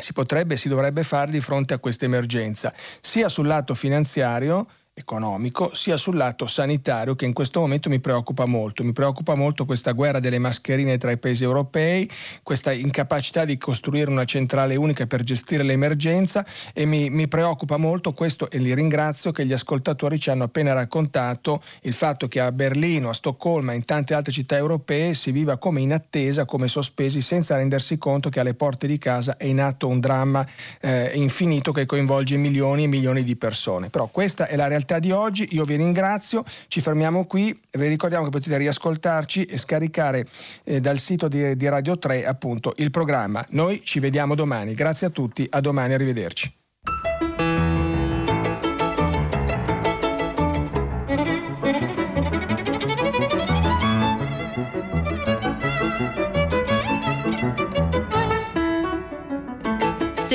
si potrebbe e si dovrebbe fare di fronte a questa emergenza, sia sul lato finanziario, economico sia sul lato sanitario che in questo momento mi preoccupa molto. Mi preoccupa molto questa guerra delle mascherine tra i paesi europei, questa incapacità di costruire una centrale unica per gestire l'emergenza e mi, mi preoccupa molto questo e li ringrazio che gli ascoltatori ci hanno appena raccontato il fatto che a Berlino, a Stoccolma e in tante altre città europee si viva come in attesa, come sospesi, senza rendersi conto che alle porte di casa è in atto un dramma eh, infinito che coinvolge milioni e milioni di persone. Però questa è la realtà realtà di oggi. Io vi ringrazio, ci fermiamo qui, vi ricordiamo che potete riascoltarci e scaricare eh, dal sito di, di Radio 3 appunto il programma. Noi ci vediamo domani. Grazie a tutti, a domani, arrivederci.